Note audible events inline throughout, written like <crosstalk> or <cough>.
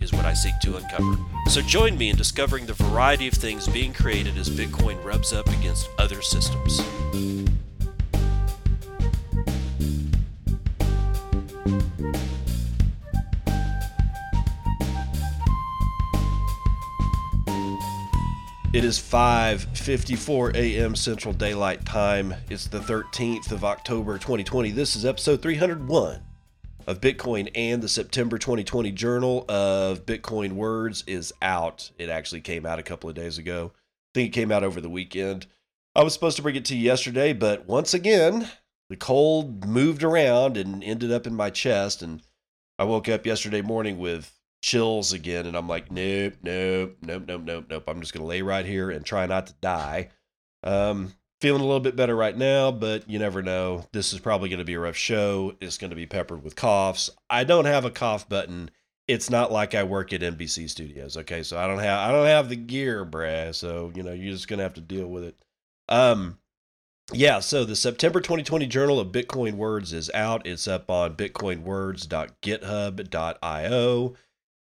is what I seek to uncover. So join me in discovering the variety of things being created as Bitcoin rubs up against other systems. It is 5:54 a.m. Central Daylight Time. It's the 13th of October 2020. This is episode 301 of Bitcoin and the September 2020 Journal of Bitcoin Words is out. It actually came out a couple of days ago. I think it came out over the weekend. I was supposed to bring it to you yesterday, but once again, the cold moved around and ended up in my chest and I woke up yesterday morning with chills again and I'm like, nope, nope, nope, nope, nope, nope. I'm just gonna lay right here and try not to die. Um, feeling a little bit better right now, but you never know. This is probably gonna be a rough show. It's gonna be peppered with coughs. I don't have a cough button. It's not like I work at NBC Studios, okay? So I don't have I don't have the gear, bruh. So you know you're just gonna have to deal with it. Um, yeah, so the September 2020 Journal of Bitcoin Words is out. It's up on bitcoinwords.github.io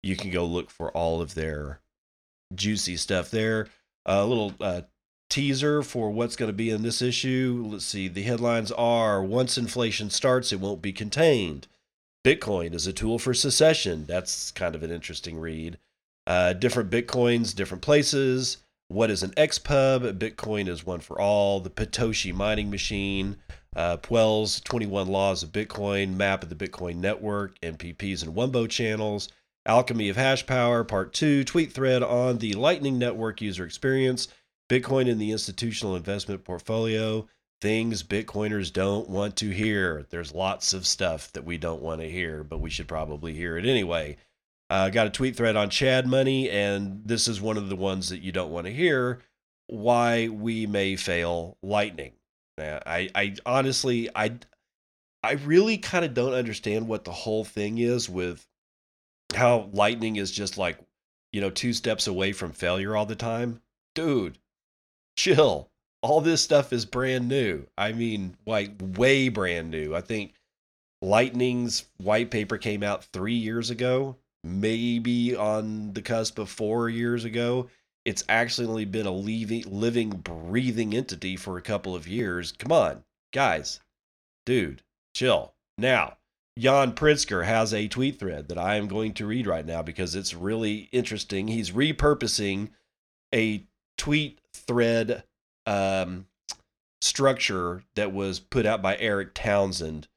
you can go look for all of their juicy stuff there. A little uh, teaser for what's going to be in this issue. Let's see. The headlines are Once inflation starts, it won't be contained. Bitcoin is a tool for secession. That's kind of an interesting read. Uh, different Bitcoins, different places. What is an XPub? Bitcoin is one for all. The Patoshi mining machine. Uh, Puel's 21 Laws of Bitcoin, map of the Bitcoin network, MPPs and Wumbo channels. Alchemy of Hash Power, Part 2, tweet thread on the Lightning Network user experience, Bitcoin in the institutional investment portfolio, things Bitcoiners don't want to hear. There's lots of stuff that we don't want to hear, but we should probably hear it anyway. I uh, got a tweet thread on Chad Money, and this is one of the ones that you don't want to hear why we may fail Lightning. I, I honestly, I, I really kind of don't understand what the whole thing is with how lightning is just like you know two steps away from failure all the time dude chill. All this stuff is brand new. I mean like way brand new. I think lightning's white paper came out three years ago maybe on the cusp of four years ago. It's actually only been a living, breathing entity for a couple of years. Come on guys. Dude chill. Now Jan Pritzker has a tweet thread that I am going to read right now because it's really interesting. He's repurposing a tweet thread um, structure that was put out by Erik Townsend.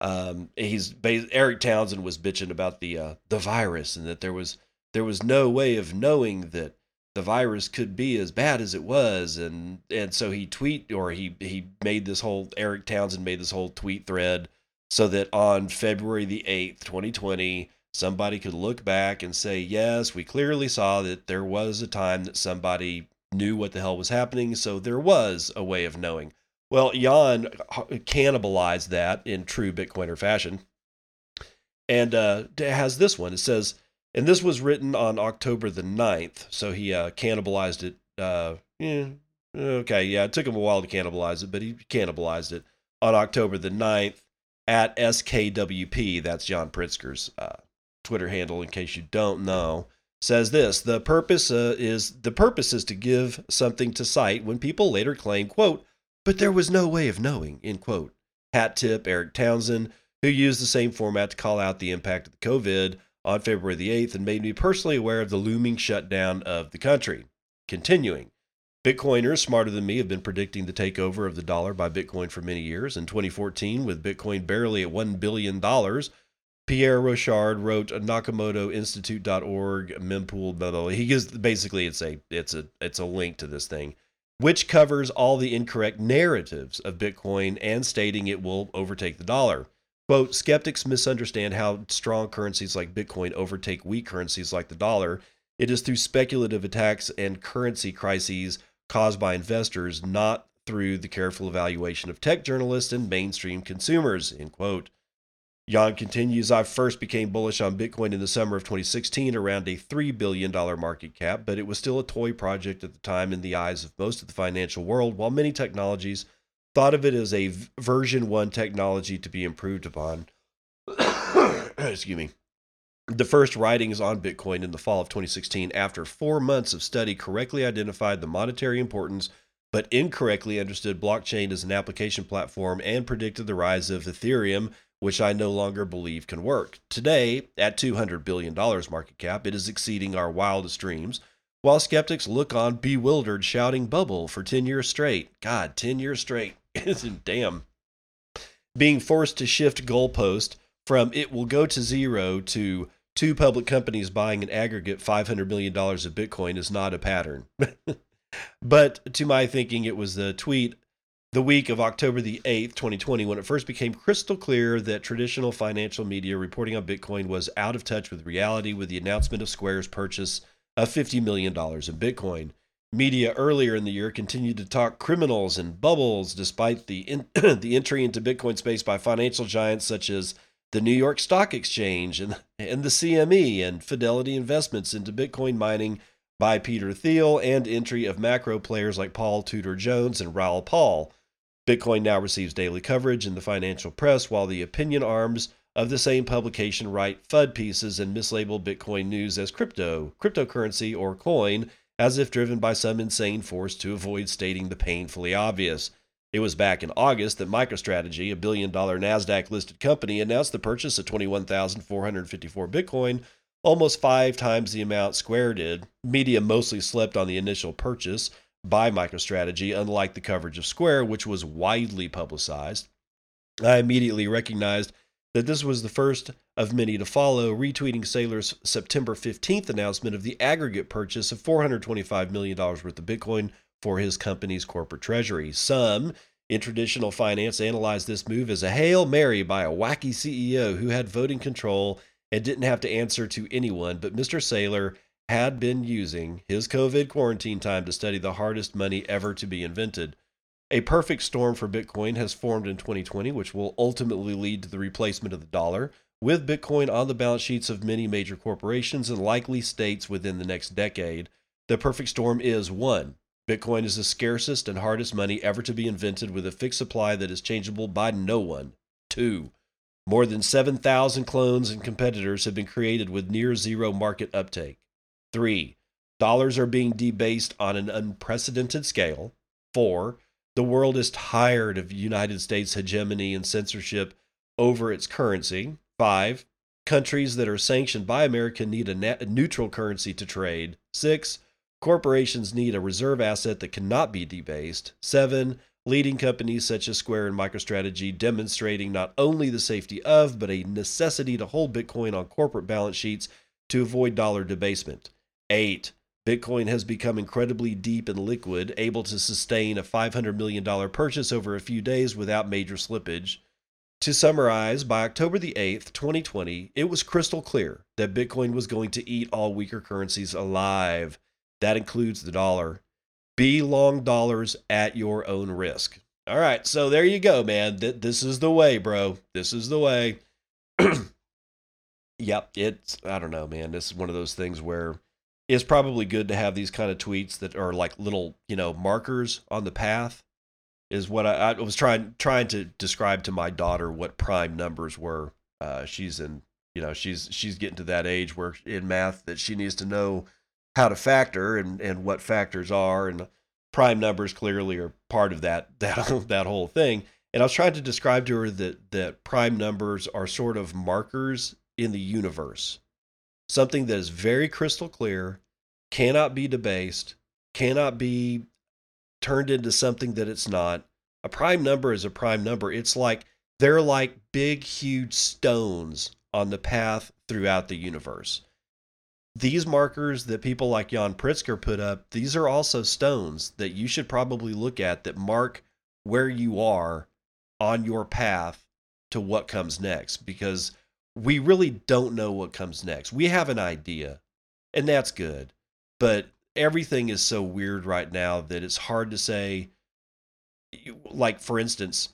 Um, he's Erik Townsend was bitching about the uh, the virus and that there was there was no way of knowing that the virus could be as bad as it was and and so he tweet or he he made this whole Erik Townsend made this whole tweet thread so that on February the 8th, 2020, somebody could look back and say, yes, we clearly saw that there was a time that somebody knew what the hell was happening. So there was a way of knowing. Well, Jan cannibalized that in true Bitcoiner fashion. And uh, has this one. It says, and this was written on October the 9th. So he uh, cannibalized it. Uh, yeah, okay, yeah, it took him a while to cannibalize it, but he cannibalized it on October the 9th at SKWP. That's John Pritzker's uh, Twitter handle. In case you don't know, says this: the purpose uh, is the purpose is to give something to cite when people later claim, "quote," but there was no way of knowing. End quote. Hat tip: Erik Townsend, who used the same format to call out the impact of the COVID on February the 8th and made me personally aware of the looming shutdown of the country. Continuing, Bitcoiners smarter than me have been predicting the takeover of the dollar by Bitcoin for many years. In 2014, with Bitcoin barely at $1 billion, Pierre Rochard wrote NakamotoInstitute.org mempool. Blah, blah, blah. He gives basically it's a it's a it's a link to this thing, which covers all the incorrect narratives of Bitcoin and stating it will overtake the dollar. Quote: Skeptics misunderstand how strong currencies like Bitcoin overtake weak currencies like the dollar It is through speculative attacks and currency crises caused by investors, not through the careful evaluation of tech journalists and mainstream consumers. End quote. Jan continues, I first became bullish on Bitcoin in the summer of 2016 around a $3 billion market cap, but it was still a toy project at the time in the eyes of most of the financial world, while many technologies thought of it as a version 1 technology to be improved upon. <coughs> Excuse me. The first writings on Bitcoin in the fall of 2016, after four months of study, correctly identified the monetary importance but incorrectly understood blockchain as an application platform and predicted the rise of Ethereum which I no longer believe can work. Today, at $200 billion market cap, it is exceeding our wildest dreams, while skeptics look on bewildered, shouting bubble for 10 years straight. God, 10 years straight. <laughs> Isn't damn. Being forced to shift goalpost from it will go to zero to two public companies buying an aggregate $500 million of Bitcoin is not a pattern. <laughs> but to my thinking, it was the tweet the week of October the 8th, 2020, when it first became crystal clear that traditional financial media reporting on Bitcoin was out of touch with reality with the announcement of Square's purchase of $50 million in Bitcoin. Media earlier in the year continued to talk criminals and bubbles despite the, in, <clears throat> the entry into Bitcoin space by financial giants such as the New York Stock Exchange and, and the CME and Fidelity Investments into Bitcoin mining by Peter Thiel and entry of macro players like Paul Tudor Jones and Raoul Pal Bitcoin now receives daily coverage in the financial press, while the opinion arms of the same publication write FUD pieces and mislabel Bitcoin news as crypto, cryptocurrency, or coin, as if driven by some insane force to avoid stating the painfully obvious. It was back in August that MicroStrategy, a billion dollar NASDAQ listed company, announced the purchase of 21,454 Bitcoin, almost five times the amount Square did. Media mostly slept on the initial purchase by MicroStrategy, unlike the coverage of Square, which was widely publicized. I immediately recognized that this was the first of many to follow, retweeting Saylor's September 15th announcement of the aggregate purchase of $425 million worth of Bitcoin for his company's corporate treasury. Some in traditional finance analyzed this move as a Hail Mary by a wacky CEO who had voting control and didn't have to answer to anyone, but Mr. Saylor had been using his COVID quarantine time to study the hardest money ever to be invented. A perfect storm for Bitcoin has formed in 2020, which will ultimately lead to the replacement of the dollar, with Bitcoin on the balance sheets of many major corporations and likely states within the next decade. The perfect storm is one, Bitcoin is the scarcest and hardest money ever to be invented with a fixed supply that is changeable by no one. Two, more than 7,000 clones and competitors have been created with near zero market uptake. Three, dollars are being debased on an unprecedented scale. Four, the world is tired of United States hegemony and censorship over its currency. Five, countries that are sanctioned by America need a, a neutral currency to trade. Six, corporations need a reserve asset that cannot be debased. Seven, leading companies such as Square and MicroStrategy demonstrating not only the safety of, but a necessity to hold Bitcoin on corporate balance sheets to avoid dollar debasement. Eight, Bitcoin has become incredibly deep and liquid, able to sustain a $500 million purchase over a few days without major slippage. To summarize, by October the 8th, 2020, it was crystal clear that Bitcoin was going to eat all weaker currencies alive. That includes the dollar. Be long dollars at your own risk. All right, so there you go, man. This is the way, bro. This is the way. <clears throat> yep, it's, I don't know, man. This is one of those things where it's probably good to have these kind of tweets that are like little, you know, markers on the path. Is what I, I was trying trying to describe to my daughter what prime numbers were. Uh, she's in, you know, she's she's getting to that age where in math that she needs to know how to factor and and what factors are, and prime numbers clearly are part of that <laughs> that that whole thing. And I was trying to describe to her that that prime numbers are sort of markers in the universe something that is very crystal clear, cannot be debased, cannot be turned into something that it's not. A prime number is a prime number. It's like they're like big, huge stones on the path throughout the universe. These markers that people like Jan Pritzker put up, these are also stones that you should probably look at that mark where you are on your path to what comes next because we really don't know what comes next. We have an idea, and that's good. But everything is so weird right now that it's hard to say. Like, for instance,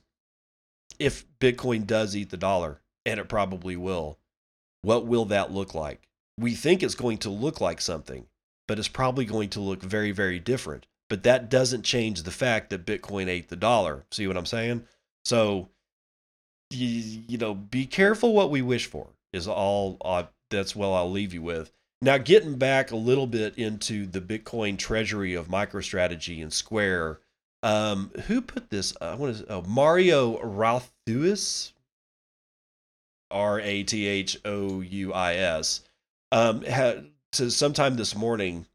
if Bitcoin does eat the dollar, and it probably will, what will that look like? We think it's going to look like something, but it's probably going to look very, very different. But that doesn't change the fact that Bitcoin ate the dollar. See what I'm saying? So, you, you know, be careful what we wish for, is all uh, that's well I'll leave you with. Now, getting back a little bit into the Bitcoin treasury of MicroStrategy and Square, um, who put this? I want to Oh, Mario Rathuis, R A T H O U I S, um, had to sometime this morning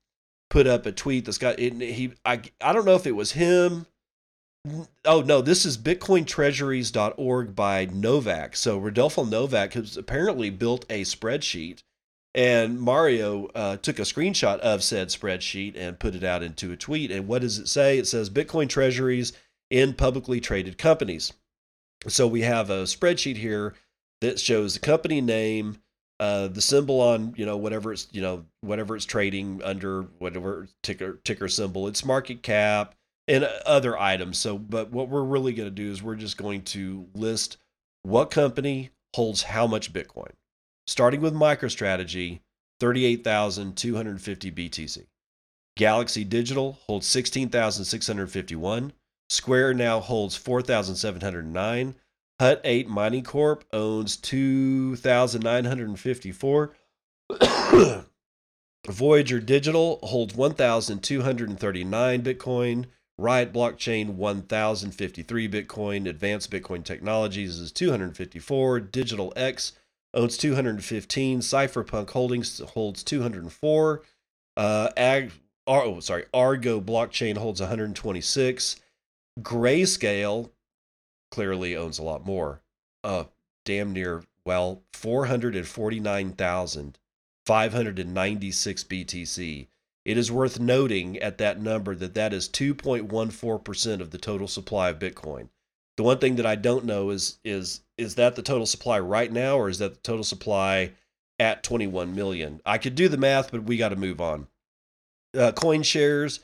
put up a tweet that's got it, he I I don't know if it was him. Oh no, this is bitcointreasuries.org by Novak. So Rodolfo Novak has apparently built a spreadsheet and Mario uh, took a screenshot of said spreadsheet and put it out into a tweet. And what does it say? It says Bitcoin treasuries in publicly traded companies. So we have a spreadsheet here that shows the company name, uh, the symbol on you know whatever it's you know whatever it's trading under whatever ticker ticker symbol, its market cap, and uh, other items. So, but what we're really going to do is we're just going to list what company holds how much Bitcoin starting with MicroStrategy, 38,250 BTC. Galaxy Digital holds 16,651. Square now holds 4,709. Hut 8 Mining Corp owns 2,954. <coughs> Voyager Digital holds 1,239 Bitcoin. Riot Blockchain 1,053 Bitcoin. Advanced Bitcoin Technologies is 254. Digital X owns 215. Cypherpunk Holdings holds 204. Uh, Ag, oh, sorry, Argo Blockchain holds 126. Grayscale clearly owns a lot more. Uh, damn near, well, 449,596 BTC. It is worth noting at that number that that is 2.14% of the total supply of Bitcoin. The one thing that I don't know is is is that the total supply right now or is that the total supply at 21 million? I could do the math, but we got to move on. Uh, CoinShares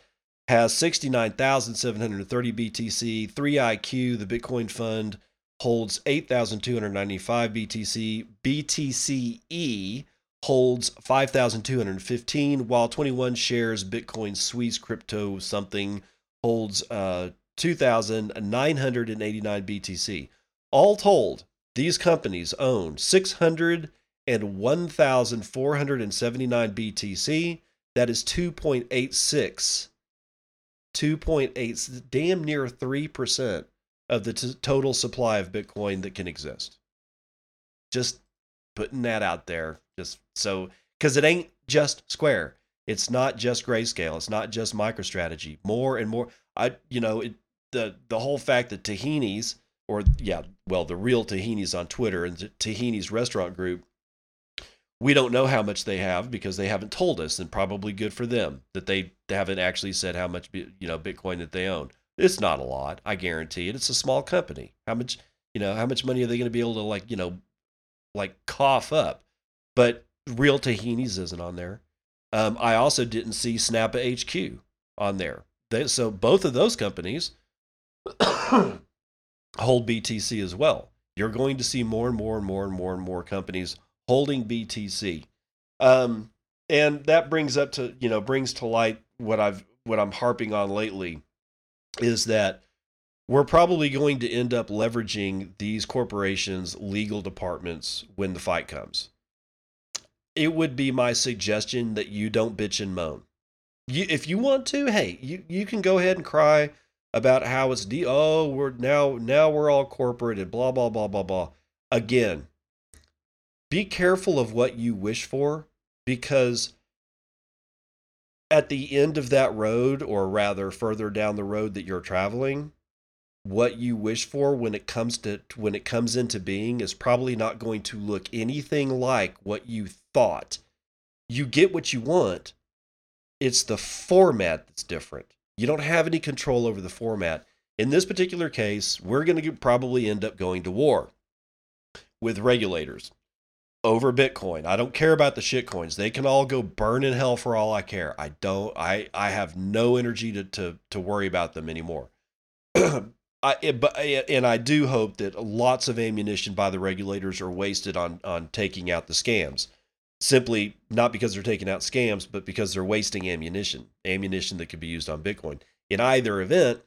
has 69,730 BTC. 3IQ, the Bitcoin fund, holds 8,295 BTC. BTCE holds 5,215, while 21 shares Bitcoin Swiss crypto something holds uh, 2,989 BTC. All told, these companies own 601,479 BTC. That is 2.86, 2.8, damn near 3% of the t- total supply of Bitcoin that can exist. Just putting that out there. Just so, because it ain't just Square. It's not just grayscale. It's not just MicroStrategy. More and more. I, you know, it, the the whole fact that Tahini's or yeah, well, the real Tahini's on Twitter and Tahini's restaurant group, we don't know how much they have because they haven't told us, and probably good for them that they haven't actually said how much you know Bitcoin that they own. It's not a lot, I guarantee it. It's a small company. How much you know? How much money are they going to be able to like you know, like cough up? But real Tahini's isn't on there. Um, I also didn't see Snappa HQ on there. They, so both of those companies <coughs> hold BTC as well. You're going to see more and more and more and more and more companies holding BTC. Um, and that brings up to, you know, brings to light what I've what I'm harping on lately is that we're probably going to end up leveraging these corporations' legal departments when the fight comes. It would be my suggestion that you don't bitch and moan. You, if you want to, hey, you, you can go ahead and cry about how it's de oh we're now now we're all corporate and blah blah blah blah blah. Again, be careful of what you wish for because at the end of that road or rather further down the road that you're traveling what you wish for when it comes to when it comes into being is probably not going to look anything like what you thought you get what you want it's the format that's different you don't have any control over the format. In this particular case, we're going to probably end up going to war with regulators. over Bitcoin. I don't care about the shit coins. They can all go burn in hell for all I care. I don't I I have no energy to to to worry about them anymore. <clears throat> I eh, but eh, and I do hope that lots of ammunition by the regulators are wasted on on taking out the scams. Simply not because they're taking out scams, but because they're wasting ammunition, ammunition that could be used on Bitcoin. In either event,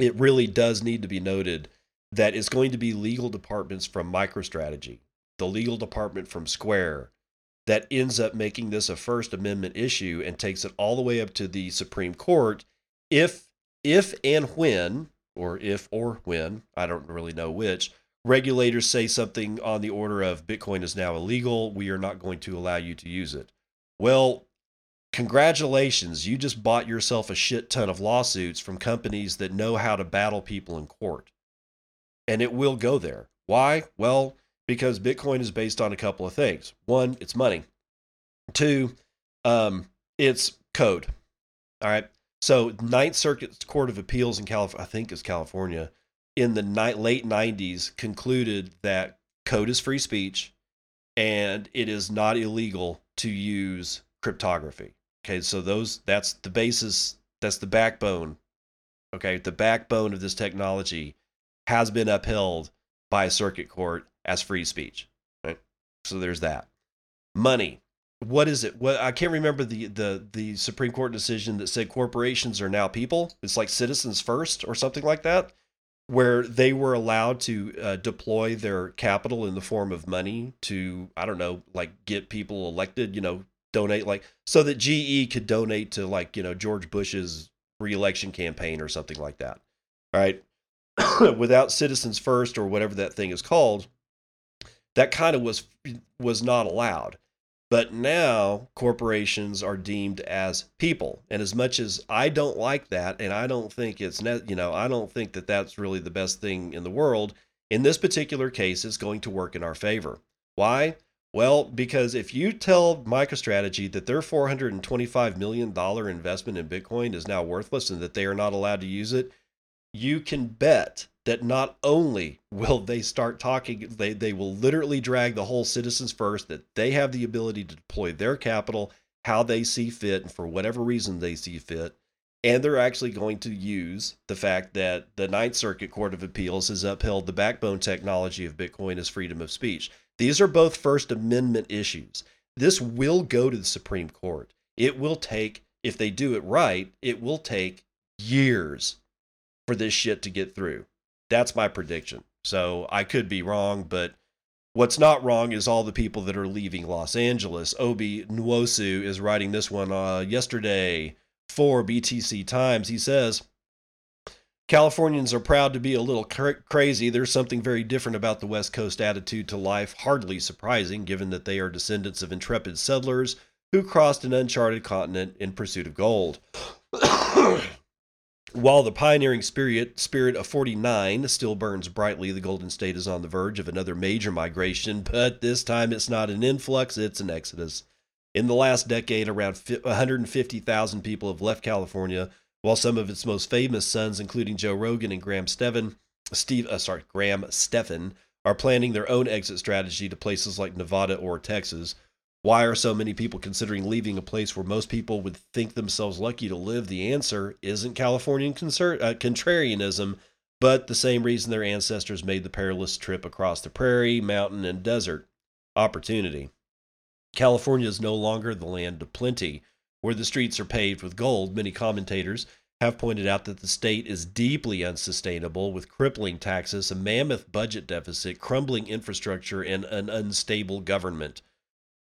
it really does need to be noted that it's going to be legal departments from MicroStrategy, the legal department from Square, that ends up making this a First Amendment issue and takes it all the way up to the Supreme Court if if and when or if or when, I don't really know which, regulators say something on the order of Bitcoin is now illegal, we are not going to allow you to use it. Well, congratulations, you just bought yourself a shit ton of lawsuits from companies that know how to battle people in court. And it will go there. Why? Well, because Bitcoin is based on a couple of things. One, it's money. Two, um, it's code. All right. So Ninth Circuit Court of Appeals in California, I think is California, in the ni- late 90s concluded that code is free speech and it is not illegal to use cryptography. Okay, so those that's the basis, that's the backbone. Okay, the backbone of this technology has been upheld by a circuit court as free speech. Right? So there's that. Money what is it? What I can't remember the the the Supreme Court decision that said corporations are now people. It's like citizens first or something like that, where they were allowed to uh, deploy their capital in the form of money to I don't know, like get people elected. You know, donate like so that GE could donate to like you know George Bush's reelection campaign or something like that. All right, <coughs> without citizens first or whatever that thing is called, that kind of was was not allowed but now corporations are deemed as people. And as much as I don't like that, and I don't think it's, you know, I don't think that that's really the best thing in the world, in this particular case, it's going to work in our favor. Why? Well, because if you tell MicroStrategy that their $425 million investment in Bitcoin is now worthless and that they are not allowed to use it, you can bet that not only will they start talking, they, they will literally drag the whole citizens first, that they have the ability to deploy their capital how they see fit and for whatever reason they see fit. And they're actually going to use the fact that the Ninth Circuit Court of Appeals has upheld the backbone technology of Bitcoin as freedom of speech. These are both First Amendment issues. This will go to the Supreme Court. It will take, if they do it right, it will take years for this shit to get through. That's my prediction. So I could be wrong, but what's not wrong is all the people that are leaving Los Angeles. Obi Nwosu is writing this one uh, yesterday for BTC Times. He says, Californians are proud to be a little cra- crazy. There's something very different about the West Coast attitude to life, hardly surprising given that they are descendants of intrepid settlers who crossed an uncharted continent in pursuit of gold. While the pioneering spirit, spirit of 49 still burns brightly, the Golden State is on the verge of another major migration, but this time it's not an influx, it's an exodus. In the last decade, around 150,000 people have left California, while some of its most famous sons, including Joe Rogan and Graham Stephan, Steve, uh, sorry, Graham Stephan, are planning their own exit strategy to places like Nevada or Texas. Why are so many people considering leaving a place where most people would think themselves lucky to live? The answer isn't Californian uh, contrarianism, but the same reason their ancestors made the perilous trip across the prairie, mountain, and desert opportunity. California is no longer the land of plenty, where the streets are paved with gold. Many commentators have pointed out that the state is deeply unsustainable with crippling taxes, a mammoth budget deficit, crumbling infrastructure, and an unstable government.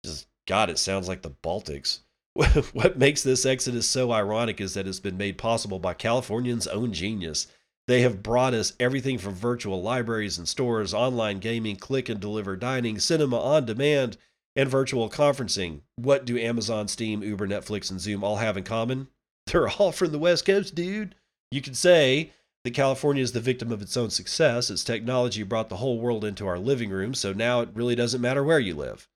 Just God, it sounds like the Baltics. <laughs> what makes this exodus so ironic is that it's been made possible by Californians' own genius. They have brought us everything from virtual libraries and stores, online gaming, click and deliver dining, cinema on demand, and virtual conferencing. What do Amazon, Steam, Uber, Netflix, and Zoom all have in common? <laughs> They're all from the West Coast, dude. You could say that California is the victim of its own success. Its technology brought the whole world into our living room, so now it really doesn't matter where you live.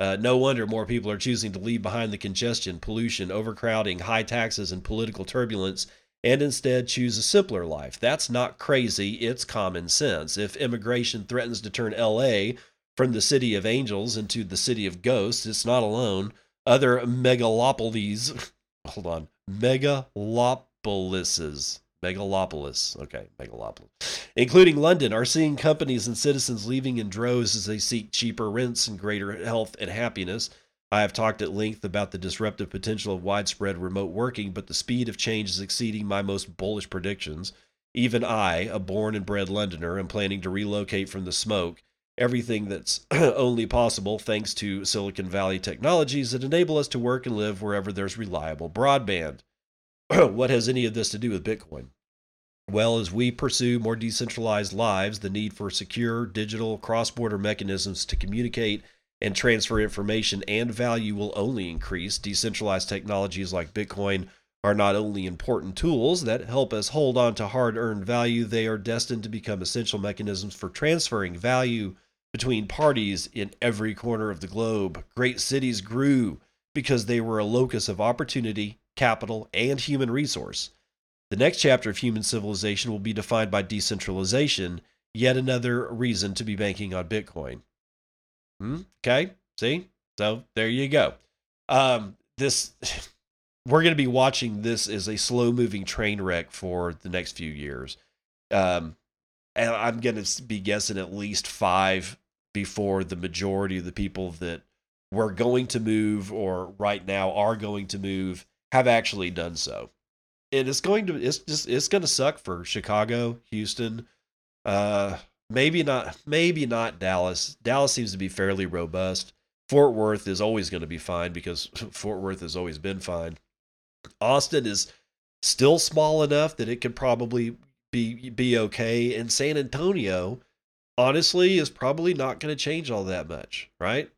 Uh, no wonder more people are choosing to leave behind the congestion, pollution, overcrowding, high taxes, and political turbulence and instead choose a simpler life. That's not crazy, it's common sense. If immigration threatens to turn LA from the city of angels into the city of ghosts. It's not alone. Other megalopolies, <laughs> hold on, megalopolises, megalopolis, okay, megalopolis, including London, are seeing companies and citizens leaving in droves as they seek cheaper rents and greater health and happiness. I have talked at length about the disruptive potential of widespread remote working, but the speed of change is exceeding my most bullish predictions. Even I, a born and bred Londoner, am planning to relocate from the smoke. Everything that's <clears throat> only possible thanks to Silicon Valley technologies that enable us to work and live wherever there's reliable broadband. <clears throat> what has any of this to do with Bitcoin? Well, as we pursue more decentralized lives, the need for secure digital cross border mechanisms to communicate and transfer information and value will only increase. Decentralized technologies like Bitcoin are not only important tools that help us hold on to hard earned value, they are destined to become essential mechanisms for transferring value between parties in every corner of the globe. Great cities grew because they were a locus of opportunity, capital, and human resource. The next chapter of human civilization will be defined by decentralization, yet another reason to be banking on Bitcoin. Hmm? Okay, see? So there you go. Um, this <sighs> we're going to be watching this as a slow moving train wreck for the next few years. Um, and I'm going to be guessing at least five before the majority of the people that were going to move or right now are going to move have actually done so. And it's going to it's just it's going to suck for Chicago, Houston, uh maybe not maybe not Dallas. Dallas seems to be fairly robust. Fort Worth is always going to be fine because <laughs> Fort Worth has always been fine. Austin is still small enough that it could probably be be okay and San Antonio honestly is probably not going to change all that much, right?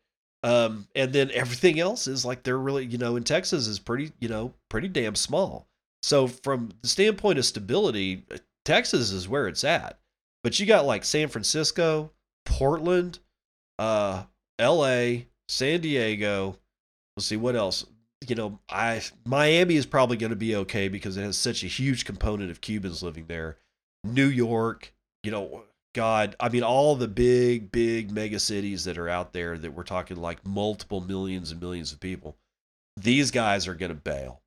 Um, and then everything else is like they're really, you know, in Texas is pretty, you know, pretty damn small. So from the standpoint of stability, uh, Texas is where it's at. But you got like San Francisco, Portland, uh, L.A., San Diego. Let's see what else. You know, I Miami is probably going to be okay because it has such a huge component of Cubans living there. New York, you know, God, I mean, all the big, big mega cities that are out there that we're talking like multiple millions and millions of people, these guys are going to bail.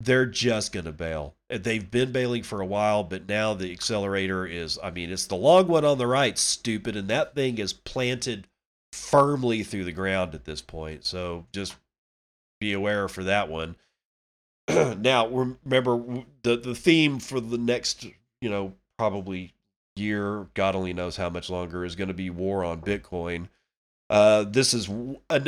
They're just going to bail. They've been bailing for a while, but now the accelerator is, I mean, it's the long one on the right, stupid. And that thing is planted firmly through the ground at this point. So just be aware for that one. <clears throat> now, remember the, the theme for the next, you know, probably year, God only knows how much longer, is going to be war on Bitcoin. Uh, this is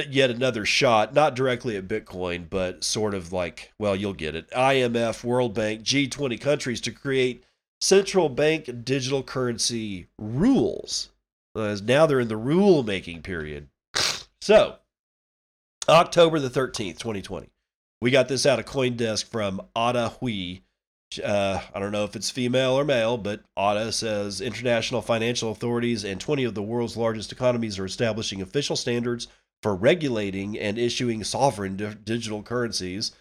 yet another shot, not directly at Bitcoin, but sort of like, well, you'll get it. IMF, World Bank, G20 countries to create central bank digital currency rules. Uh, now they're in the rule making period. So, October the 13th, 2020. We got this out of Coindesk from Ada Hui uh, I don't know if it's female or male, but ADA says international financial authorities and 20 of the world's largest economies are establishing official standards for regulating and issuing sovereign di- digital currencies.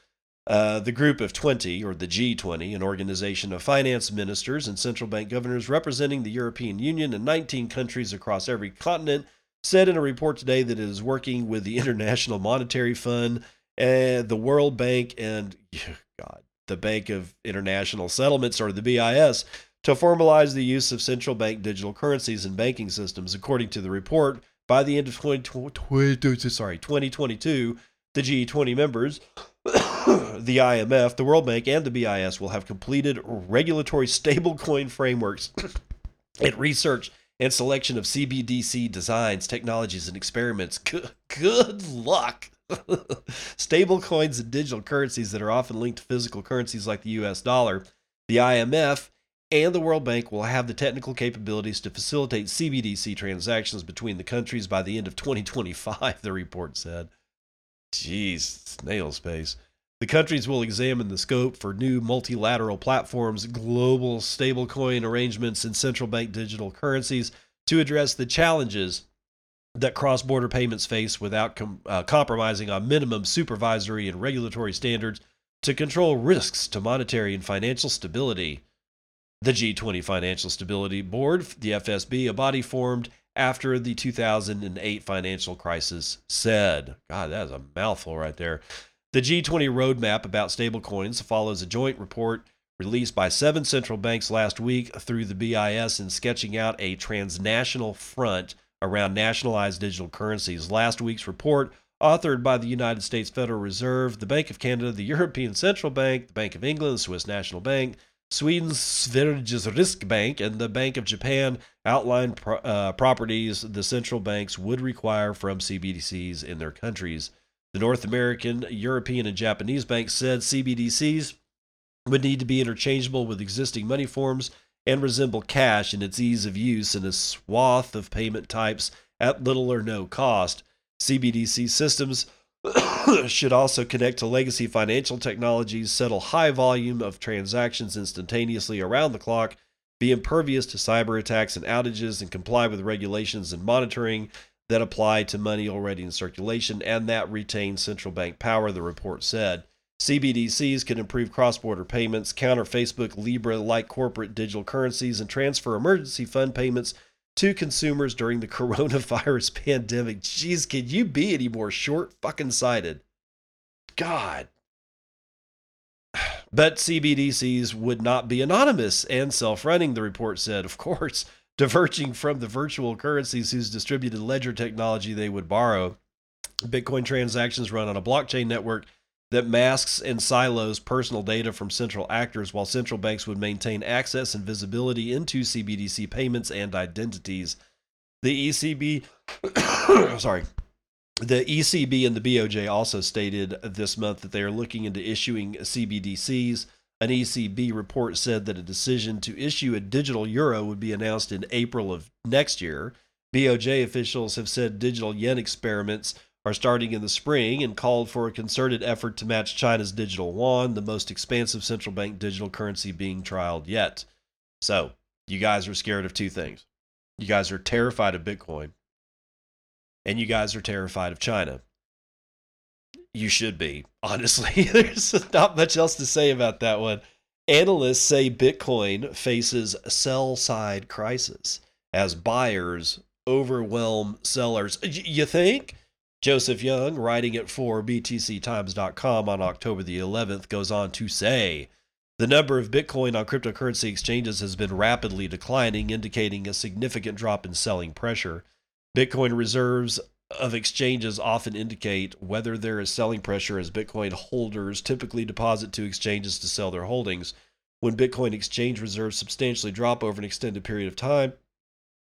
Uh, the Group of 20, or the G20, an organization of finance ministers and central bank governors representing the European Union and 19 countries across every continent, said in a report today that it is working with the International Monetary Fund, and the World Bank, and the Bank of International Settlements, or the BIS, to formalize the use of central bank digital currencies in banking systems. According to the report, by the end of 2022, sorry, 2022, the G20 members, <coughs> the IMF, the World Bank, and the BIS will have completed regulatory stablecoin frameworks <coughs> and research and selection of CBDC designs, technologies, and experiments. Good, good luck. Stable coins and digital currencies that are often linked to physical currencies like the US dollar, the IMF, and the World Bank will have the technical capabilities to facilitate CBDC transactions between the countries by the end of 2025, <laughs> the report said. Jeez, snail space. The countries will examine the scope for new multilateral platforms, global stablecoin arrangements, and central bank digital currencies to address the challenges that cross border payments face without com- uh, compromising on minimum supervisory and regulatory standards to control risks to monetary and financial stability. The G20 Financial Stability Board, the FSB, a body formed after the 2008 financial crisis said. God, that is a mouthful right there. The G20 roadmap about stablecoins follows a joint report released by seven central banks last week through the BIS in sketching out a transnational front around nationalized digital currencies. Last week's report, authored by the United States Federal Reserve, the Bank of Canada, the <laughs> European Central Bank, the Bank of England, the Swiss National Bank, Sweden's Sveriges Riksbank, and the Bank of Japan, outlined pro- uh, properties the central banks would require from CBDCs in their countries. The North American, European, and Japanese banks said CBDCs would need to be interchangeable with existing money forms and resemble cash in its ease of use and a swath of payment types at little or no cost. CBDC systems <coughs> should also connect to legacy financial technologies, settle high volume of transactions instantaneously around the clock, be impervious to cyber attacks and outages, and comply with regulations and monitoring that apply to money already in circulation and that retain central bank power, the report said. CBDCs can improve cross border payments, counter Facebook, Libra like corporate digital currencies, and transfer emergency fund payments to consumers during the <laughs> coronavirus pandemic. Jeez, can you be any more short fucking sighted? God. <sighs> But CBDCs would not be anonymous and self running, the report said, of course, <laughs> diverging from the virtual currencies whose distributed ledger technology they would borrow. Bitcoin transactions run on a blockchain network that masks and silos personal data from central actors while central banks would maintain access and visibility into CBDC payments and identities. The ECB, <coughs> sorry, the ECB and the BOJ also stated this month that they are looking into issuing CBDCs. An ECB report said that a decision to issue a digital euro would be announced in April of next year. BOJ officials have said digital yen experiments are starting in the spring and called for a concerted effort to match China's digital yuan, the most expansive central bank digital currency being trialed yet. So, you guys are scared of two things. You guys are terrified of Bitcoin, and you guys are terrified of China. You should be, <laughs> honestly. There's not much else to say about that one. Analysts say Bitcoin faces sell side crisis as buyers overwhelm sellers. You think? Joseph Young, writing it for BTCTimes.com on October the 11th, goes on to say the number of Bitcoin on cryptocurrency exchanges has been rapidly declining, indicating a significant drop in selling pressure. Bitcoin reserves of exchanges often indicate whether there is selling pressure as Bitcoin holders typically deposit to exchanges to sell their holdings. When Bitcoin exchange reserves substantially drop over an extended period of time,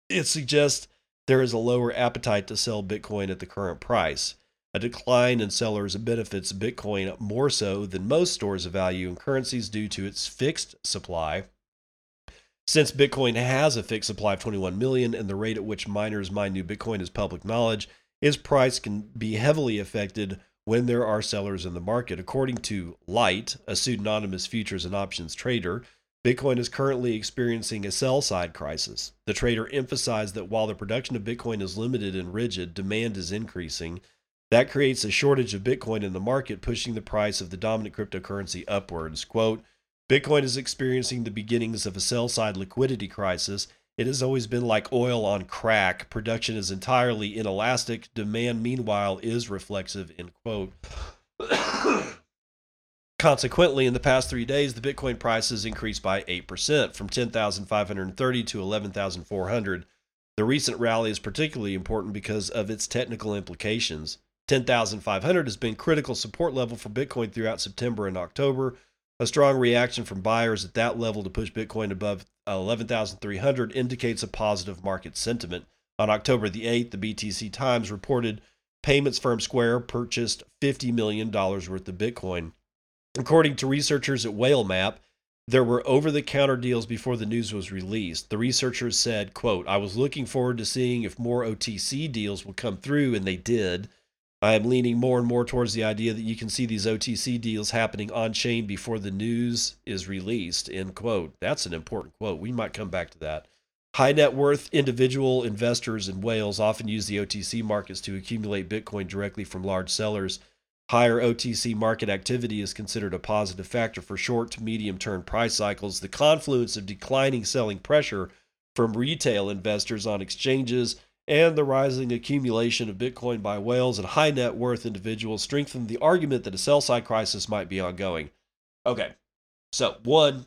it suggests there is a lower appetite to sell Bitcoin at the current price. A decline in sellers benefits Bitcoin more so than most stores of value and currencies due to its fixed supply. Since Bitcoin has a fixed supply of 21 million and the rate at which miners mine new Bitcoin is public knowledge, its price can be heavily affected when there are sellers in the market. According to Light, a pseudonymous futures and options trader, Bitcoin is currently experiencing a sell side crisis. The trader emphasized that while the production of Bitcoin is limited and rigid, demand is increasing. That creates a shortage of Bitcoin in the market, pushing the price of the dominant cryptocurrency upwards. Quote, Bitcoin is experiencing the beginnings of a sell side liquidity crisis. It has always been like oil on crack. Production is entirely inelastic. Demand, meanwhile, is reflexive. End quote. Consequently, in the past three days, the Bitcoin price has increased by 8%, from 10,530 to 11,400. The recent rally is particularly important because of its technical implications. 10,500 has been critical support level for Bitcoin throughout September and October. A strong reaction from buyers at that level to push Bitcoin above 11,300 indicates a positive market sentiment. On October the 8th, the BTC Times reported payments firm Square purchased $50 million worth of Bitcoin. According to researchers at WhaleMap, there were over-the-counter deals before the news was released. The researchers said, quote, I was looking forward to seeing if more OTC deals will come through, and they did. I am leaning more and more towards the idea that you can see these OTC deals happening on chain before the news is released. End quote. That's an important quote. We might come back to that. High net worth individual investors in whales often use the OTC markets to accumulate Bitcoin directly from large sellers. Higher OTC market activity is considered a positive factor for short to medium term price cycles. The confluence of declining selling pressure from retail investors on exchanges and the rising accumulation of Bitcoin by whales and high net worth individuals strengthen the argument that a sell side crisis might be ongoing. Okay, so one,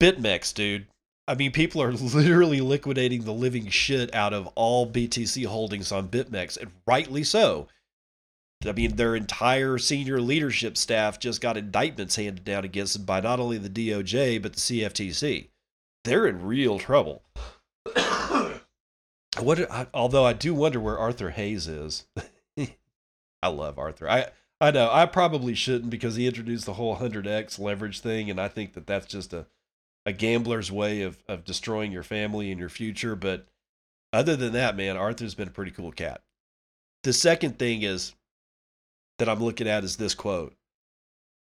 BitMEX, dude. I mean, people are <laughs> literally liquidating the living shit out of all BTC holdings on BitMEX, and rightly so. I mean, their entire senior leadership staff just got indictments handed down against them by not only the DOJ, but the CFTC. They're in real trouble. <coughs> what, although I do wonder where Arthur Hayes is. <laughs> I love Arthur. I I know I probably shouldn't because he introduced the whole 100x leverage thing, and I think that that's just a a gambler's way of of destroying your family and your future. But other than that, man, Arthur's been a pretty cool cat. The second thing is that I'm looking at is this quote.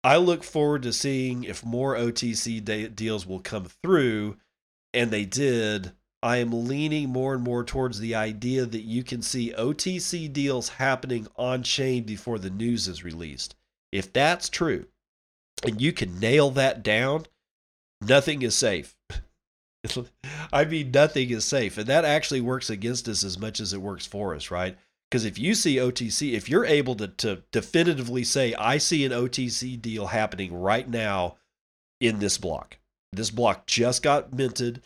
I look forward to seeing if more OTC de- deals will come through, and they did. I am leaning more and more towards the idea that you can see OTC deals happening on chain before the news is released. If that's true, and you can nail that down, nothing is safe. <laughs> I mean, nothing is safe. And that actually works against us as much as it works for us, right? Because if you see OTC, if you're able to, to definitively say, I see an OTC deal happening right now in this block, this block just got minted.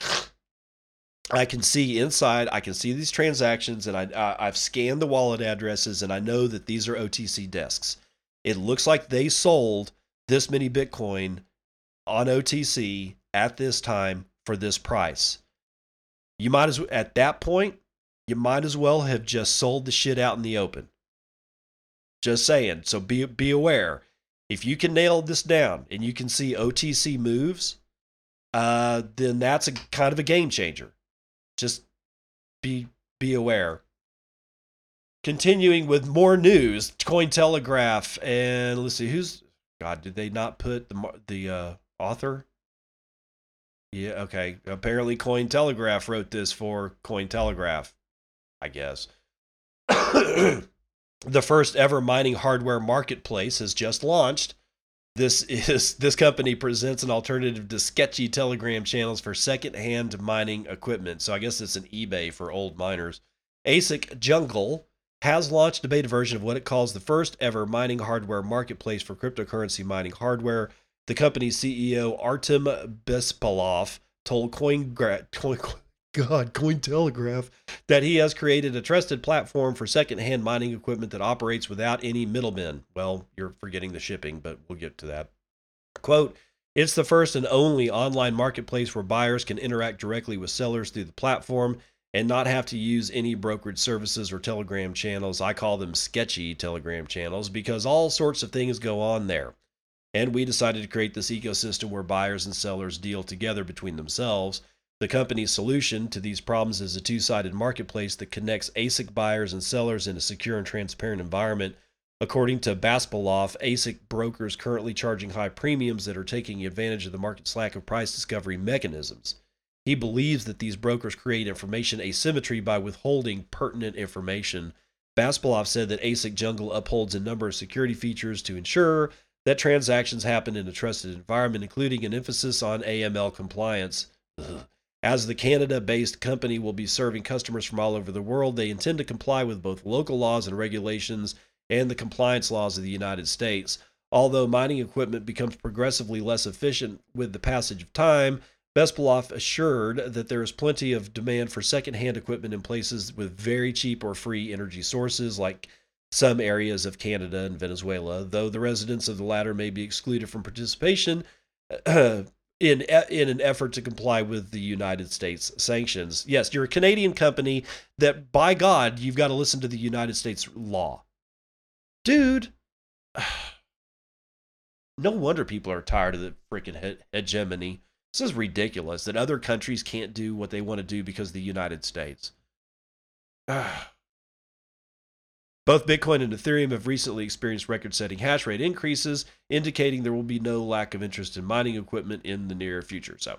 I can see inside, I can see these transactions, and I, I've scanned the wallet addresses, and I know that these are OTC desks. It looks like they sold this many Bitcoin on OTC at this time for this price. You might as well, at that point, you might as well have just sold the shit out in the open. Just saying. So be be aware. If you can nail this down and you can see OTC moves, uh, then that's a kind of a game changer. Just be be aware. Continuing with more news, Cointelegraph, and let's see who's God. Did they not put the the uh, author? Yeah, okay. Apparently, Cointelegraph wrote this for Cointelegraph. I guess. <coughs> the first ever mining hardware marketplace has just launched. This <laughs> is this company presents an alternative to sketchy Telegram channels for second-hand mining equipment. So I guess it's an eBay for old miners. ASIC Jungle has launched a beta version of what it calls the first ever mining hardware marketplace for cryptocurrency mining hardware. The company's CEO Artem Bespalov told CoinGra- God, Cointelegraph, that he has created a trusted platform for secondhand mining equipment that operates without any middlemen. Well, you're forgetting the shipping, but we'll get to that. Quote, it's the first and only online marketplace where buyers can interact directly with sellers through the platform and not have to use any brokerage services or Telegram channels. I call them sketchy Telegram channels because all sorts of things go on there. And we decided to create this ecosystem where buyers and sellers deal together between themselves the company's solution to these problems is a two sided marketplace that connects ASIC buyers and sellers in a secure and transparent environment. According to Bespalov, ASIC brokers currently charging high premiums that are taking advantage of the market's lack of price discovery mechanisms. He believes that these brokers create information asymmetry by withholding pertinent information. Bespalov said that ASIC Jungle upholds a number of security features to ensure that transactions happen in a trusted environment, including an emphasis on AML compliance. Ugh. As the Canada based company will be serving customers from all over the world, they intend to comply with both local laws and regulations and the compliance laws of the United States. Although mining equipment becomes progressively less efficient with the passage of time, Bespalov assured that there is plenty of demand for secondhand equipment in places with very cheap or free energy sources, like some areas of Canada and Venezuela, though the residents of the latter may be excluded from participation. <clears throat> in in an effort to comply with the United States sanctions. Yes, you're a Canadian company that by God, you've got to listen to the United States law. Dude, <sighs> no wonder people are tired of the freaking he- hegemony. This is ridiculous that other countries can't do what they want to do because of the United States. <sighs> Both Bitcoin and Ethereum have recently experienced record setting hash rate increases, indicating there will be no lack of interest in mining equipment in the near future. So,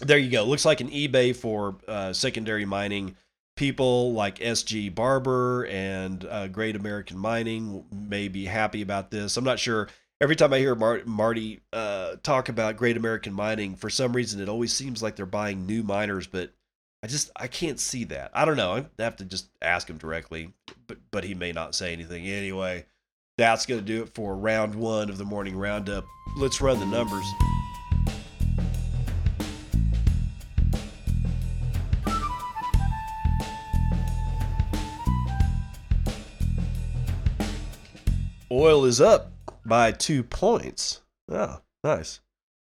there you go. Looks like an eBay for uh, secondary mining. People like SG Barber and uh, Great American Mining may be happy about this. I'm not sure. Every time I hear Mar- Marty uh, talk about Great American Mining, for some reason it always seems like they're buying new miners, but I just I can't see that. I don't know. I have to just ask him directly, but but he may not say anything anyway. That's going to do it for round one of the morning roundup. Let's run the numbers. Oil is up by two points. Oh, nice.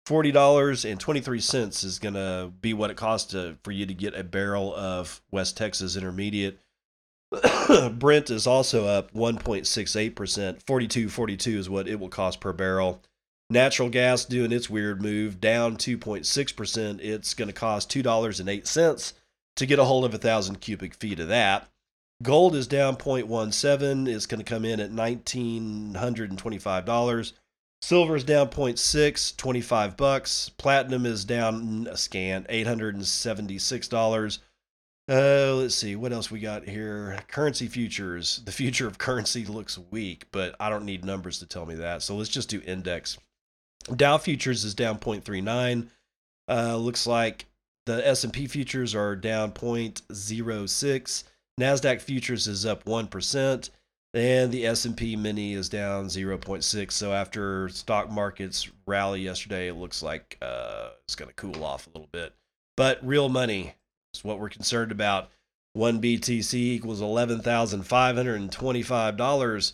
Forty dollars and twenty three cents is gonna be what it costs to, for you to get a barrel of West Texas Intermediate. <coughs> Brent is also up 1.68%. 42.42 is what it will cost per barrel. Natural gas doing its weird move down 2.6%. It's going to cost $2.08 to get a hold of a thousand cubic feet of that. Gold is down 0.17. It's going to come in at $1,925. Silver is down 0.6, 25 bucks. Platinum is down a scant, $876. Uh, let's see what else we got here. Currency futures. The future of <laughs> currency looks weak, but I don't need numbers to tell me that. So let's just do index. Dow futures is down 0.39. Uh, looks like the S&P futures are down 0.06. Nasdaq futures is up 1% and the S&P mini is down 0.6. So after stock markets rally yesterday, it looks like uh, it's going to cool off a little bit. But real money is what we're concerned about. One BTC equals $11,525.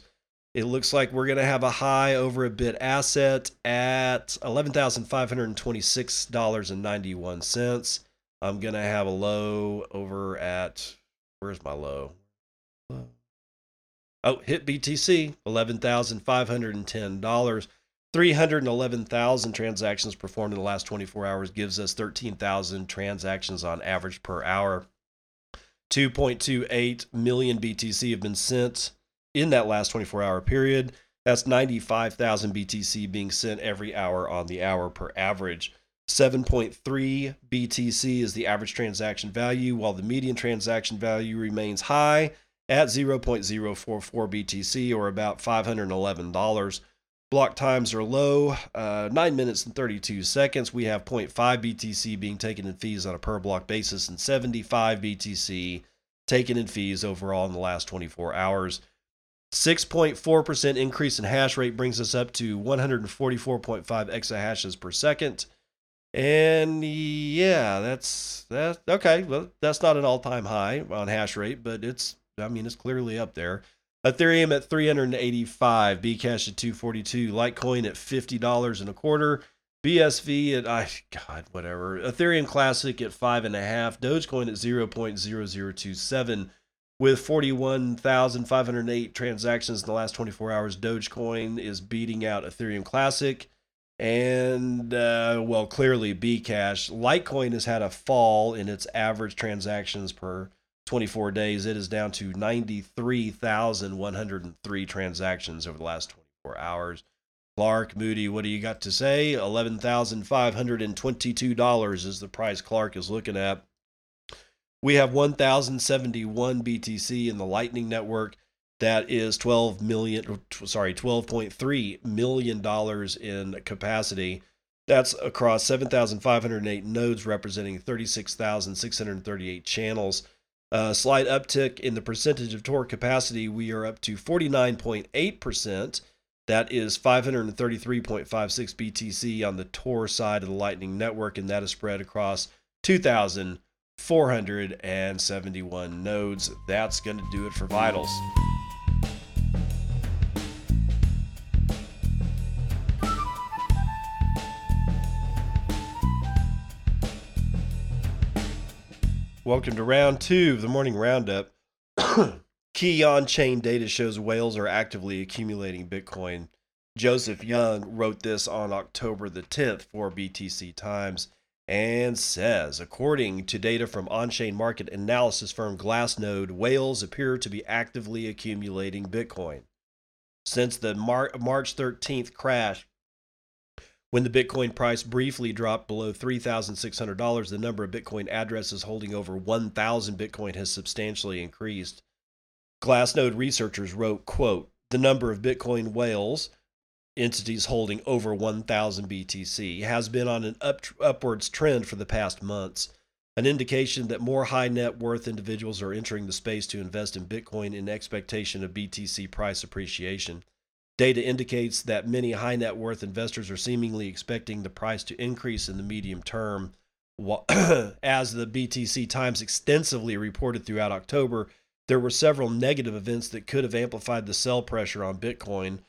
It looks like we're going to have a high over a bit asset at $11,526.91. I'm going to have a low over at, where's my low? Oh, HitBTC, $11,510. 311,000 transactions performed in the last 24 hours gives us 13,000 transactions on average per hour. 2.28 million BTC have been sent in that last 24 hour period. That's 95,000 BTC being sent every hour on the hour per average. 7.3 BTC is the average transaction value, while the median transaction value remains high at 0.044 BTC or about $511. Block times are low, uh, 9 minutes and 32 seconds. We have 0.5 BTC being taken in fees on a per block basis and 75 BTC taken in fees overall in the last 24 hours. 6.4% increase in hash rate brings us up to 144.5 exahashes per second. And yeah, that's that okay, well that's not an all-time high on hash rate, but it's I mean it's clearly up there. Ethereum at 385, Bcash at 242, Litecoin at $50 and a quarter, BSV at I God whatever, Ethereum Classic at five and a half, Dogecoin at 0.0027. With 41,508 transactions in the last 24 hours, Dogecoin is beating out Ethereum Classic. And, uh, well, clearly Bcash. Litecoin has had a fall in its average transactions per 24 days, it is down to 93,103 transactions over the last 24 hours. Clark Moody, what do you got to say? $11,522 is the price Clark is looking at. We have 1,071 BTC in the Lightning Network. That is 12 million, sorry, 12.3 million dollars in capacity. That's across 7,508 nodes, representing 36,638 channels. Uh, slight uptick in the percentage of Tor capacity. We are up to 49.8%. That is 533.56 BTC on the Tor side of the Lightning Network, and that is spread across 2,471 nodes. That's going to do it for Vitals. Welcome to round two of the morning roundup. <coughs> Key on chain data shows whales are actively accumulating Bitcoin. Joseph Young wrote this on October the 10th for BTC Times and says, according to data from on chain market analysis firm Glassnode, whales appear to be actively accumulating Bitcoin. Since the Mar- March 13th crash, when the Bitcoin price briefly dropped below $3,600, the number of Bitcoin addresses holding over 1,000 Bitcoin has substantially increased. Glassnode researchers wrote, quote, the number of Bitcoin whales, entities holding over 1,000 BTC, has been on an up, upwards trend for the past months. an indication that more high net worth individuals are entering the space to invest in Bitcoin in expectation of BTC price appreciation. Data indicates that many high net worth investors are seemingly expecting the price to increase in the medium term. <clears throat> As the BTC Times extensively reported throughout October, there were several negative events that could have amplified the sell pressure on Bitcoin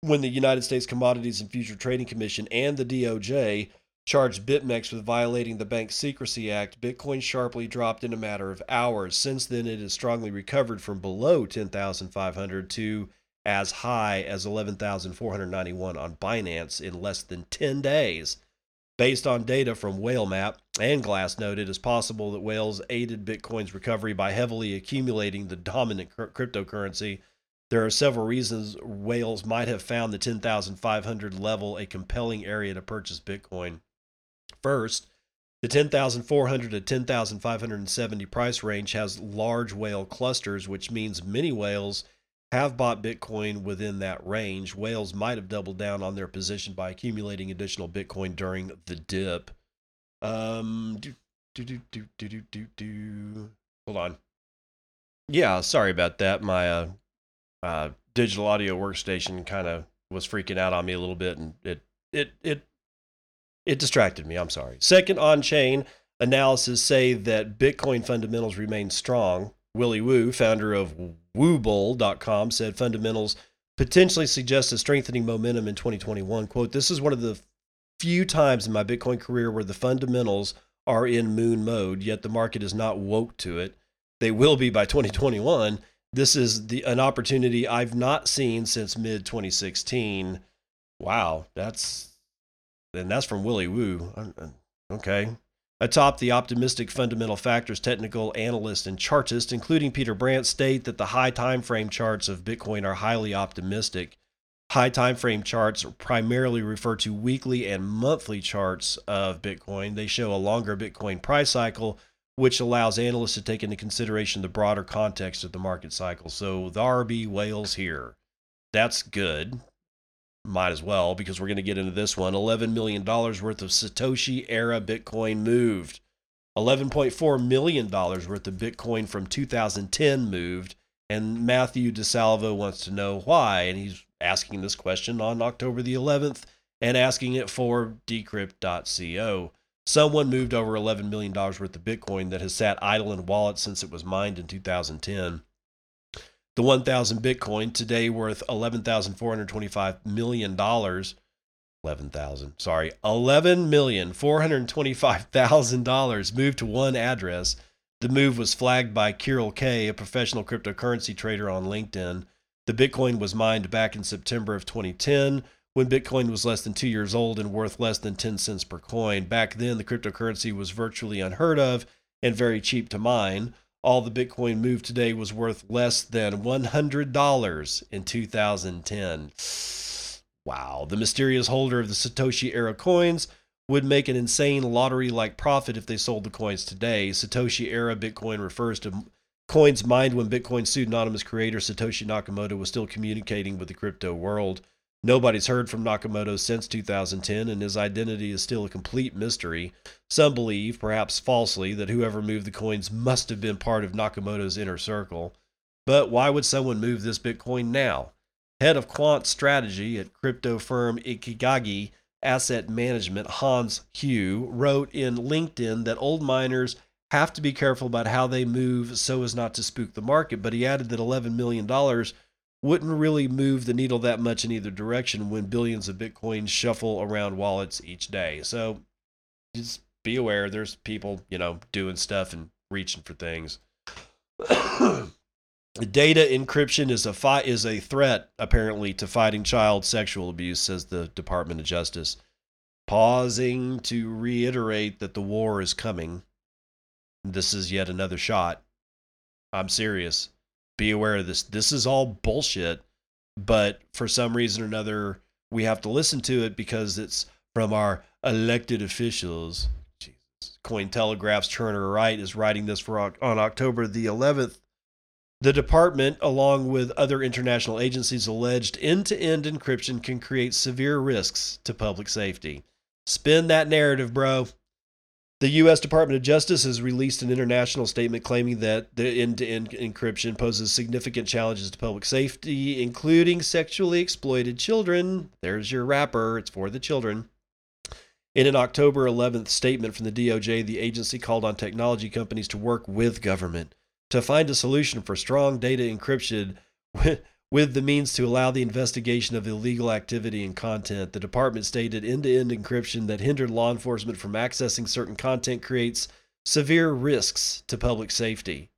when the United States Commodities and Future Trading Commission and the DOJ charged BitMEX with violating the Bank Secrecy Act, Bitcoin sharply dropped in a matter of hours. Since then, it has strongly recovered from below 10,500 to as high as 11,491 on Binance in less than 10 days. Based on data from WhaleMap and Glassnode, it is possible that whales aided Bitcoin's recovery by heavily accumulating the dominant cryptocurrency there are several reasons whales might have found the 10,500 level a compelling area to purchase Bitcoin. First, the 10,400 to 10,570 price range has large whale clusters, which means many whales have bought Bitcoin within that range. Whales might have doubled down on their position by accumulating additional Bitcoin during the dip. Um, do, do, do, do, do, do, do. Hold on. Yeah, sorry about that. My uh, uh, digital audio workstation kind of was freaking out on me a little bit, and it it it it distracted me. I'm sorry. Second on chain analysis say that Bitcoin fundamentals remain strong. Willy Woo, founder of Woobull.com, said fundamentals potentially suggest a strengthening momentum in 2021. Quote, this is one of the few times in my Bitcoin career where the fundamentals are in moon mode, yet the market is not woke to it. They will be by 2021 this is the an opportunity I've not seen since mid 2016. Wow, that's and that's from Willy Woo. Uh, uh, okay. Atop the optimistic fundamental factors, technical analysts and chartists, including Peter Brandt, state that the high time frame charts of Bitcoin are highly optimistic. High time frame charts primarily refer to weekly and monthly charts of Bitcoin. They show a longer Bitcoin price cycle which allows analysts to take into consideration the broader context of the market cycle. So the RB whales here. That's good. Might as well, because we're going to get into this one. $11 million worth of Satoshi era Bitcoin moved. $11.4 million worth of Bitcoin from 2010 moved. And Matthew DeSalvo wants to know why. And he's asking this question on October the 11th and asking it for decrypt.co. Someone moved over $11 million worth of Bitcoin that has sat idle in wallets since it was mined in 2010. The 1,000 Bitcoin, today worth $11,425 million. 11,000, sorry, $11,425,000 moved to one address. The move was flagged by Kirill K, a professional cryptocurrency trader on LinkedIn. The Bitcoin was mined back in September of 2010 when Bitcoin was less than two years old and worth less than 10 cents per coin. Back then, the cryptocurrency was virtually unheard of and very cheap to mine. All the Bitcoin moved today was worth less than $100 in 2010. Wow. The mysterious holder of the Satoshi era coins would make an insane lottery like profit if they sold the coins today. Satoshi era Bitcoin refers to coins mined when Bitcoin's pseudonymous creator Satoshi Nakamoto was still communicating with the crypto world. Nobody's heard from Nakamoto since 2010, and his identity is still a complete mystery. Some believe, perhaps falsely, that whoever moved the coins must have been part of Nakamoto's inner circle. But why would someone move this Bitcoin now? Head of quant strategy at crypto firm Ikigai Asset Management, Hans Hu, wrote in LinkedIn that old miners have to be careful about how they move so as not to spook the market. But he added that $11 million wouldn't really move the needle that much in either direction when billions of bitcoins shuffle around wallets each day. So just be aware there's people, you know, doing stuff and reaching for things. <coughs> Data encryption is a fi- is a threat apparently to fighting child sexual abuse says the Department of Justice. Pausing to reiterate that the war is coming. This is yet another shot. I'm serious be aware of this. This is all bullshit, but for some reason or another, we have to listen to it because it's from our elected officials. Jesus. Cointelegraph's Turner Wright is writing this for on October the 11th. The department, along with other international agencies, alleged end to end encryption can create severe risks to public safety. Spin that narrative, bro. The U.S. Department of Justice has released an international statement claiming that the end to end encryption poses significant challenges to public safety, including sexually exploited children. There's your wrapper, it's for the children. In an October 11th statement from the DOJ, the agency called on technology companies to work with government to find a solution for strong data encryption with the means to allow the investigation of illegal activity and content. The department stated end to end encryption that hindered law enforcement from accessing certain content creates severe risks to public safety.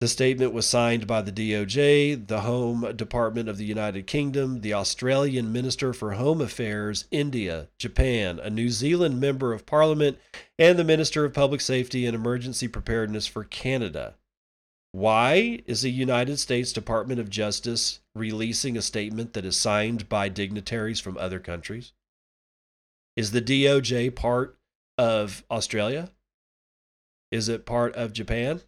The statement was signed by the DOJ, the Home Department of the United Kingdom, the Australian Minister for Home Affairs, India, Japan, a New Zealand Member of Parliament, and the Minister of Public Safety and Emergency Preparedness for Canada. Why is the United States Department of Justice releasing a statement that is signed by dignitaries from other countries? Is the DOJ part of Australia? Is it part of Japan?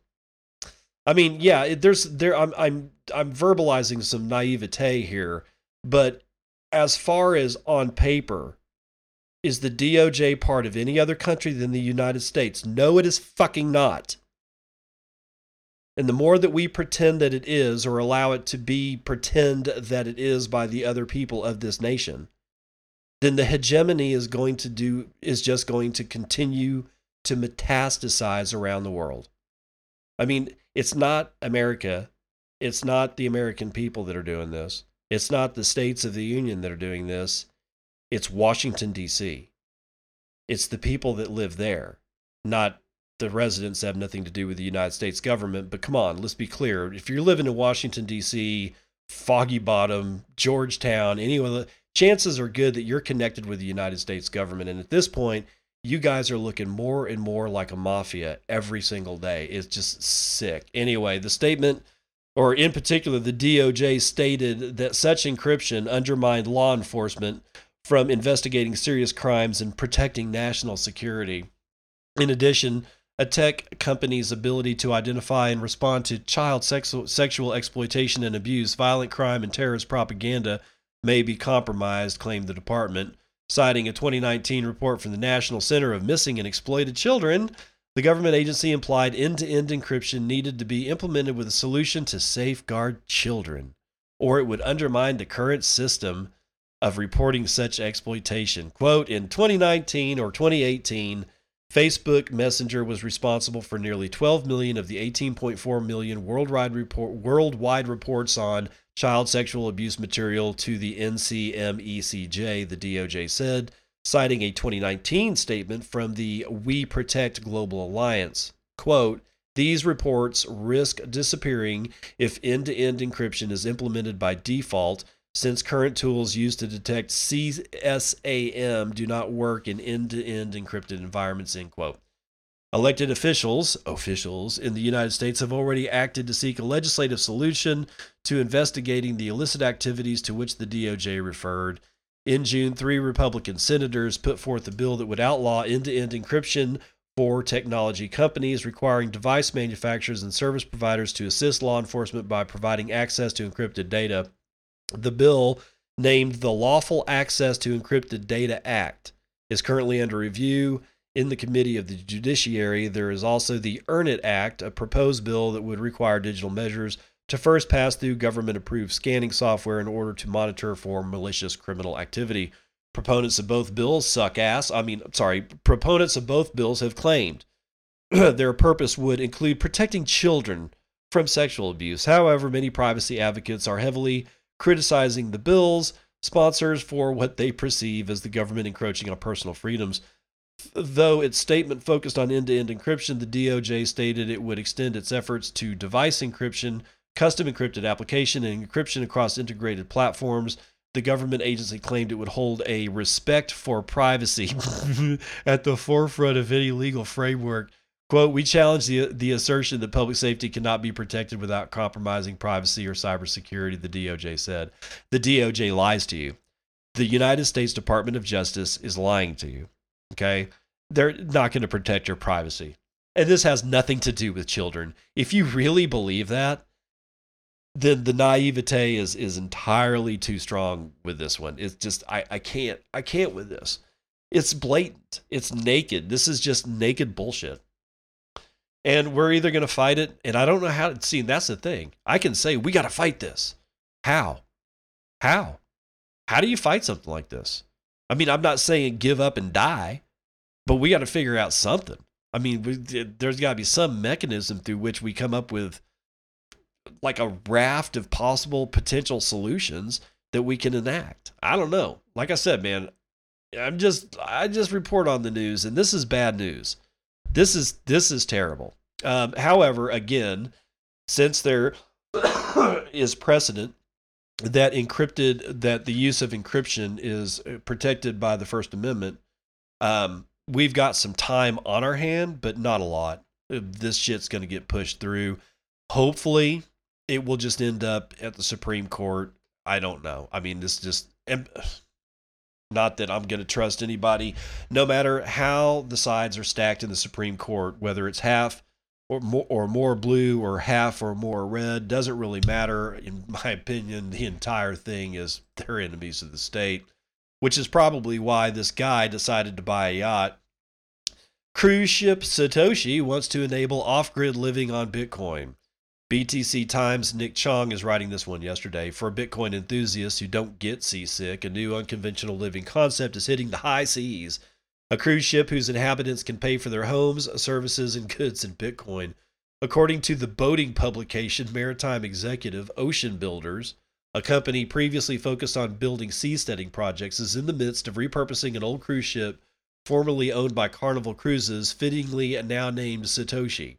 I mean, yeah, it, there's there I'm I'm I'm verbalizing some naivete here, but as far as on paper, is the DOJ part of any other country than the United States? No, it is fucking not. And the more that we pretend that it is, or allow it to be pretend that it is by the other people of this nation, then the hegemony is going to do is just going to continue to metastasize around the world. I mean, it's not America. It's not the American people that are doing this. It's not the states of the union that are doing this. It's Washington, D.C. It's the people that live there, not the residents have nothing to do with the United States government. But come on, let's be clear. If you're living in Washington, D.C., Foggy Bottom, Georgetown, any of the chances are good that you're connected with the United States government. And at this point, you guys are looking more and more like a mafia every single day. It's just sick. Anyway, the statement, or in particular, the DOJ stated that such encryption undermined law enforcement from investigating serious crimes and protecting national security. In addition, a tech company's ability to identify and respond to child sexual, exploitation and abuse, violent crime, and terrorist propaganda may be compromised, claimed the department. Citing a 2019 report from the National Center of Missing and Exploited Children, the government agency implied end to end encryption needed to be implemented with a solution to safeguard children, or it would undermine the current system of reporting such exploitation. Quote In 2019 or 2018, Facebook Messenger was responsible for nearly 12 million of the 18.4 million worldwide, report, worldwide reports on child sexual abuse material to the NCMECJ, the DOJ said, citing a 2019 statement from the We Protect Global Alliance. Quote, these reports risk disappearing if end to end encryption is implemented by default since current tools used to detect CSAM do not work in end-to-end encrypted environments, end quote. Elected officials, officials in the United States have already acted to seek a legislative solution to investigating the illicit activities to which the DOJ referred. In June, three Republican senators put forth a bill that would outlaw end-to-end encryption for technology companies, requiring device manufacturers and service providers to assist law enforcement by providing access to encrypted data. The bill, named the Lawful Access to Encrypted Data Act, is currently under review in the Committee of the Judiciary. There is also the Earn It Act, a proposed bill that would require digital measures to first pass through government approved scanning software in order to monitor for malicious criminal activity. Proponents of both bills suck ass. I mean, sorry, proponents of both bills have claimed <clears throat> their purpose would include protecting children from sexual abuse. However, many privacy advocates are heavily criticizing the bill's sponsors for what they perceive as the government encroaching on personal freedoms. Though its statement focused on end to end encryption, the DOJ stated it would extend its efforts to device encryption, custom encrypted application, and encryption across integrated platforms. The government agency claimed it would hold a respect for privacy <laughs> at the forefront of any legal framework Quote, we challenge the, the assertion that public safety cannot be protected without compromising privacy or cybersecurity, the DOJ said. The DOJ lies to you. The United States Department of Justice is lying to you. Okay? They're not going to protect your privacy. And this has nothing to do with children. If you really believe that, then the naivete is is entirely too strong with this one. It's just I, I can't I can't with this. It's blatant. It's naked. This is just naked bullshit. And we're either going to fight it, and I don't know how to see. That's the thing. I can say, we got to fight this. How? How? How do you fight something like this? I mean, I'm not saying give up and die, but we got to figure out something. I mean, we, there's got to be some mechanism through which we come up with like a raft of possible potential solutions that we can enact. I don't know. Like I said, man, I'm just I just report on the news, and this is bad news. This is this is terrible. Um, however, again, since there <coughs> is precedent that encrypted that the use of encryption is protected by the First Amendment, um, we've got some time on our hand, but not a lot. This shit's going to get pushed through. Hopefully, it will just end up at the Supreme Court. I don't know. I mean, this just not that I'm going to trust anybody, no matter how the sides are stacked in the Supreme Court, whether it's half or more, or more blue or half or more red, doesn't really matter. In my opinion, the entire thing is they're enemies of the state, which is probably why this guy decided to buy a yacht. Cruise ship Satoshi wants to enable off grid living on Bitcoin. BTC Times' Nick Chong is writing this one yesterday. For Bitcoin enthusiasts who don't get seasick, a new unconventional living concept is hitting the high seas. A cruise ship whose inhabitants can pay for their homes, services, and goods in Bitcoin. According to the boating publication Maritime Executive, Ocean Builders, a company previously focused on building seasteading projects, is in the midst of repurposing an old cruise ship formerly owned by Carnival Cruises, fittingly now named Satoshi.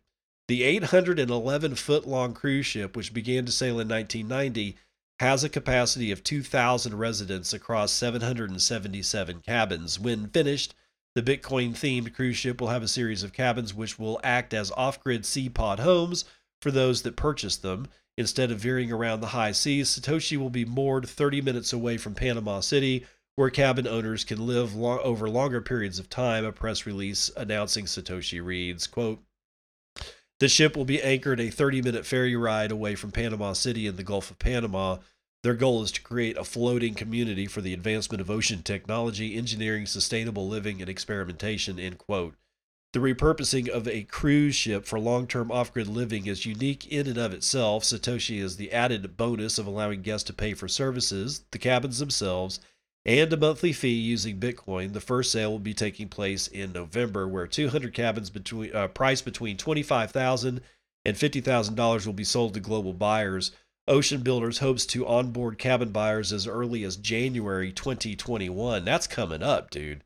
The 811 foot long cruise ship, which began to sail in 1990, has a capacity of 2,000 residents across 777 cabins. When finished, the Bitcoin themed cruise ship will have a series of cabins which will act as off grid sea pod homes for those that purchase them. Instead of veering around the high seas, Satoshi will be moored 30 minutes away from Panama City, where cabin owners can live over longer periods of time. A press release announcing Satoshi reads, quote, the ship will be anchored a 30 minute ferry ride away from Panama City in the Gulf of Panama. Their goal is to create a floating community for the advancement of ocean technology, engineering, sustainable living, and experimentation. End quote. The repurposing of a cruise ship for long term off grid living is unique in and of itself. Satoshi is the added bonus of allowing guests to pay for services, the cabins themselves, and a monthly fee using Bitcoin. The first sale will be taking place in November, where 200 cabins between uh, priced between $25,000 and $50,000 will be sold to global buyers. Ocean Builders hopes to onboard cabin buyers as early as January 2021. That's coming up, dude.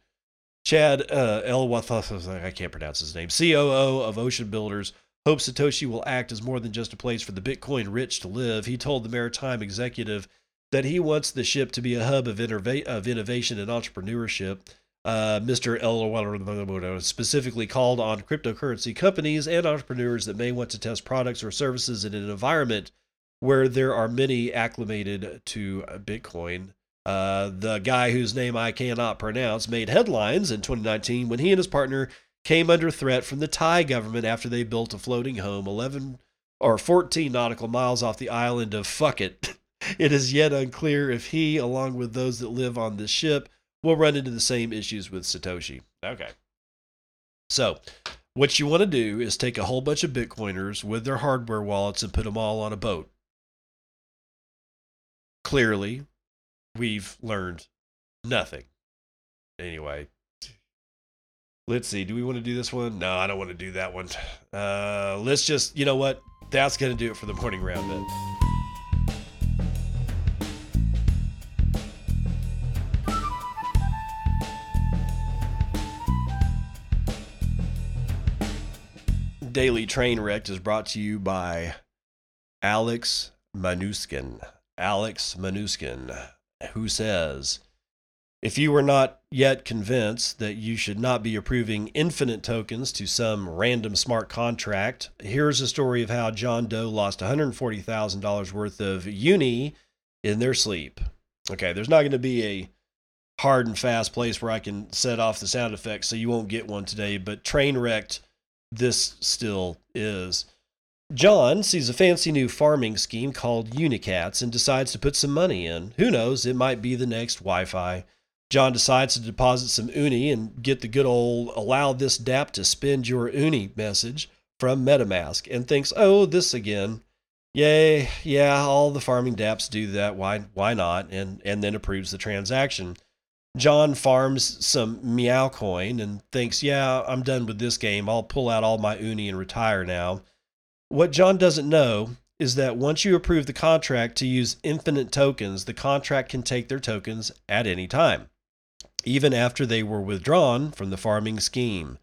Chad uh, I can't pronounce his name, COO of Ocean Builders, hopes Satoshi will act as more than just a place for the Bitcoin rich to live. He told the Maritime Executive that he wants the ship to be a hub of, of innovation and entrepreneurship. Uh, Mr. El specifically called on cryptocurrency companies and entrepreneurs that may want to test products or services in an environment where there are many acclimated to Bitcoin. Uh, the guy whose name I cannot pronounce made headlines in 2019 when he and his partner came under threat from the Thai government after they built a floating home 11 or 14 nautical miles off the island of Phuket. It <laughs> is yet unclear if he, along with those that live on this ship, will run into the same issues with Satoshi. Okay. So, what you want to do is take a whole bunch of Bitcoiners with their hardware wallets and put them all on a boat. Clearly, we've learned nothing. Anyway, let's see. Do we want to do this one? No, I don't want to do that one. Uh, let's just, you know what? That's going to do it for the morning roundup. Daily Train Wrecked is brought to you by Alex Manuskin. Alex Manuskin, who says, if you were not yet convinced that you should not be approving infinite tokens to some random smart contract, here's a story of how John Doe lost $140,000 worth of uni in their sleep. Okay, there's not going to be a hard and fast place where I can set off the sound effects, so you won't get one today, but train wrecked this still is. John sees a fancy new farming scheme called Unicats and decides to put some money in. Who knows, it might be the next YFI. John decides to deposit some uni and get the good old allow this dApp to spend your uni message from MetaMask and thinks, oh, this again. Yay, yeah, all the farming dApps do that. Why why not? And and then approves the transaction. John farms some meow coin and thinks, yeah, I'm done with this game. I'll pull out all my uni and retire now. What John doesn't know is that once you approve the contract to use infinite tokens, the contract can take their tokens at any time, even after they were withdrawn from the farming scheme.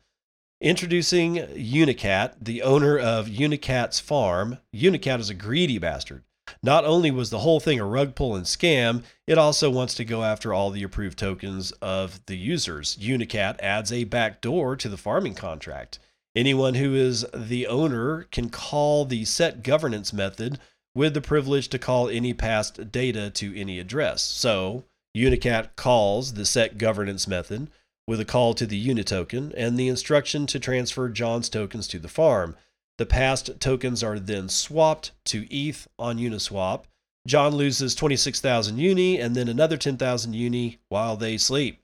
Introducing Unicat, the owner of Unicat's farm. Unicat is a greedy bastard. Not only was the whole thing a rug pull and scam, it also wants to go after all the approved tokens of the users. Unicat adds a backdoor to the farming contract. Anyone who is the owner can call the set governance method with the privilege to call any past data to any address. So, Unicat calls the set governance method with a call to the unitoken and the instruction to transfer John's tokens to the farm. The past tokens are then swapped to ETH on Uniswap. John loses 26,000 uni and then another 10,000 uni while they sleep.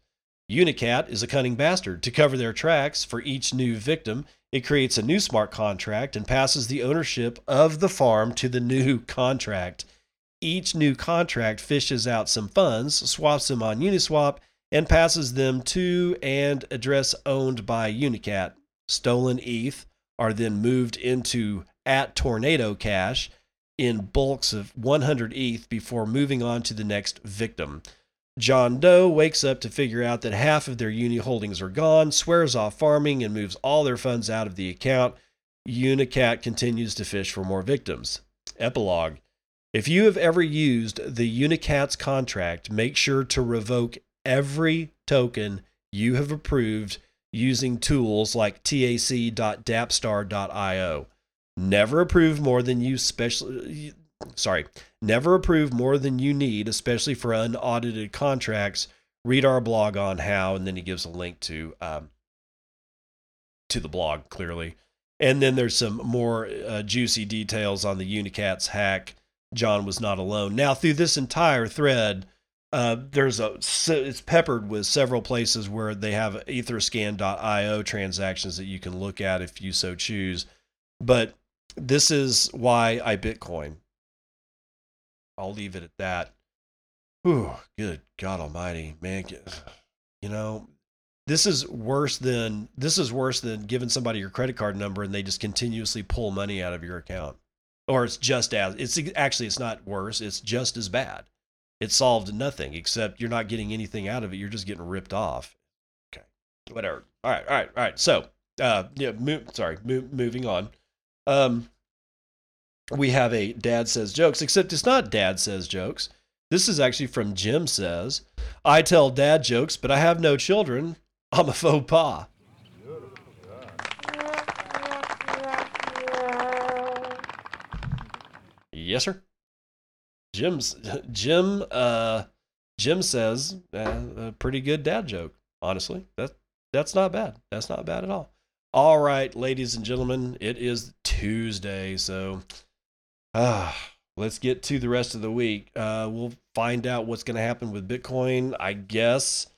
Unicat is a cunning bastard. To cover their tracks for each new victim, it creates a new smart contract and passes the ownership of the farm to the new <laughs> contract. Each new contract fishes out some funds, swaps them on Uniswap, and passes them to and address owned by Unicat. Stolen ETH are then moved into at Tornado Cash in bulks of 100 ETH before moving on to the next victim. John Doe wakes up to figure out that half of their uni holdings are gone, swears off farming, and moves all their funds out of the account. Unicat continues to fish for more victims. Epilogue If you have ever used the Unicat's contract, make sure to revoke every token you have approved using tools like tac.dappstar.io. Never approve more than you sorry, never approve more than you need, especially for unaudited contracts. Read our blog on how, and then he gives a link to um, to the blog clearly. And then there's some more uh, juicy details on the Unicats hack. John was not alone. Now, through this entire thread, uh, there's a it's peppered with several places where they have etherscan.io transactions that you can look at if you so choose. But this is why I Bitcoin. I'll leave it at that. Whew, good God Almighty, man! You know, this is worse than this is worse than giving somebody your credit card number and they just continuously pull money out of your account. Or it's just as it's actually it's not worse. It's just as bad it solved nothing except you're not getting anything out of it. You're just getting ripped off. Okay, whatever. All right, all right, all right. So, uh, yeah, mo- sorry, mo- moving on. Um, we have a dad says jokes, except it's not dad says jokes. This is actually from Jim says, I tell dad jokes, but I have no children. I'm a faux pas. Yes, sir. Jim's Jim uh Jim says uh, a pretty good dad joke. Honestly, that that's not bad. That's not bad at all. All right, ladies and gentlemen, it is Tuesday, so uh, let's get to the rest of the week. Uh, we'll find out what's going to happen with Bitcoin. I guess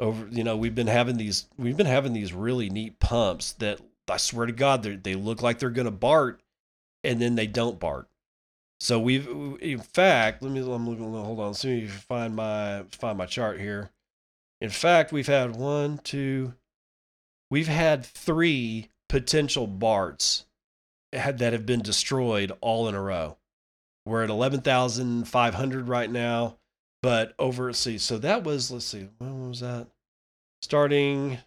over you know we've been having these we've been having these really neat pumps that I swear to God they they look like they're going to Bart, and then they don't Bart. So we've, in fact, let me. I'm looking. Hold on. See if you find my find my chart here. In fact, we've had one, two. We've had three potential Barts that have been destroyed all in a row. We're at eleven thousand five hundred right now, but over. Let's see. So that was. Let's see. When was that? Starting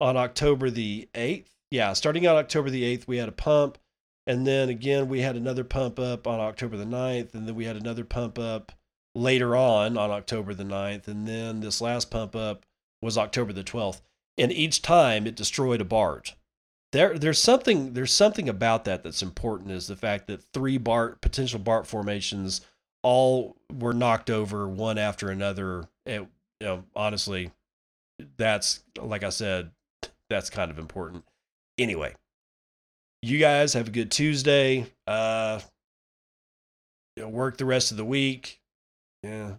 on October the eighth. Yeah, starting on October the eighth, we had a pump and then again, we had another pump up on October the 9th. And then we had another pump up later on on October the 9th. And then this last pump up was October the 12th. And each time it destroyed a BART. There, there's something there's something about that that's important is the fact that three BART potential BART formations all were knocked over one after another. It, you know, honestly, that's like I said, that's kind of important. Anyway, you guys have a good Tuesday. Uh, you know, work the rest of the week. Yeah,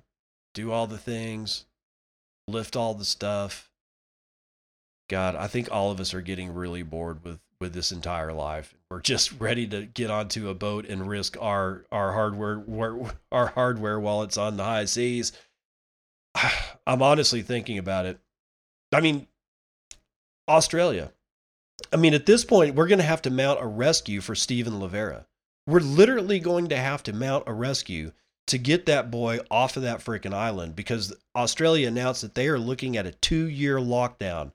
do all the things. lift all the stuff. God, I think all of us are getting really bored with with this entire life. We're just <laughs> ready to get onto a boat and risk our our hardware our hardware while it's on the high seas. <sighs> I'm honestly thinking about it. I mean, Australia. I mean, at this point, we're going to have to mount a rescue for Stephen Livera. We're literally going to have to mount a rescue to get that boy off of that freaking island because Australia announced that they are looking at a two year lockdown.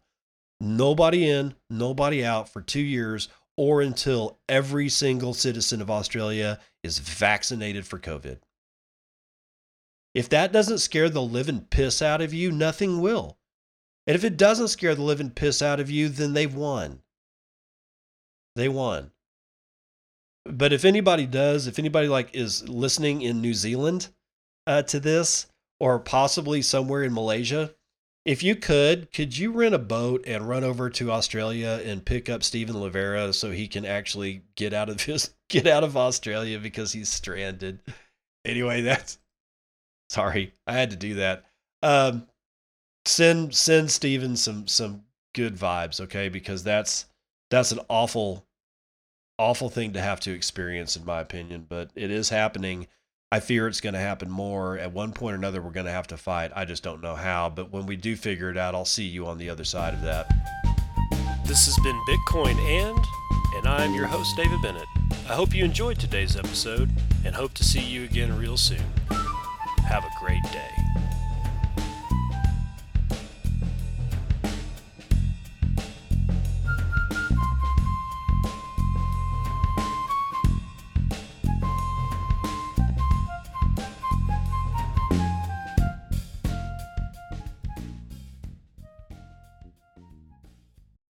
Nobody in, nobody out for two years or until every single citizen of Australia is vaccinated for COVID. If that doesn't scare the living piss out of you, nothing will. And if it doesn't scare the living piss out of you, then they've won. They won. But if anybody does, if anybody like is listening in New Zealand uh, to this, or possibly somewhere in Malaysia, if you could, could you rent a boat and run over to Australia and pick up Stephen Livera so he can actually get out of <laughs> his get out of Australia because he's stranded? Anyway, that's sorry, I had to do that. Um, send send Stephen some some good vibes, okay? Because that's that's an awful awful thing to have to experience in my opinion, but it is happening. I fear it's going to happen more. At one point or another, we're going to have to fight. I just don't know how. But when we do figure it out, I'll see you on the other side of that. This has been Bitcoin and, and I'm your host, David Bennett. I hope you enjoyed today's episode and hope to see you again real soon. Have a great day.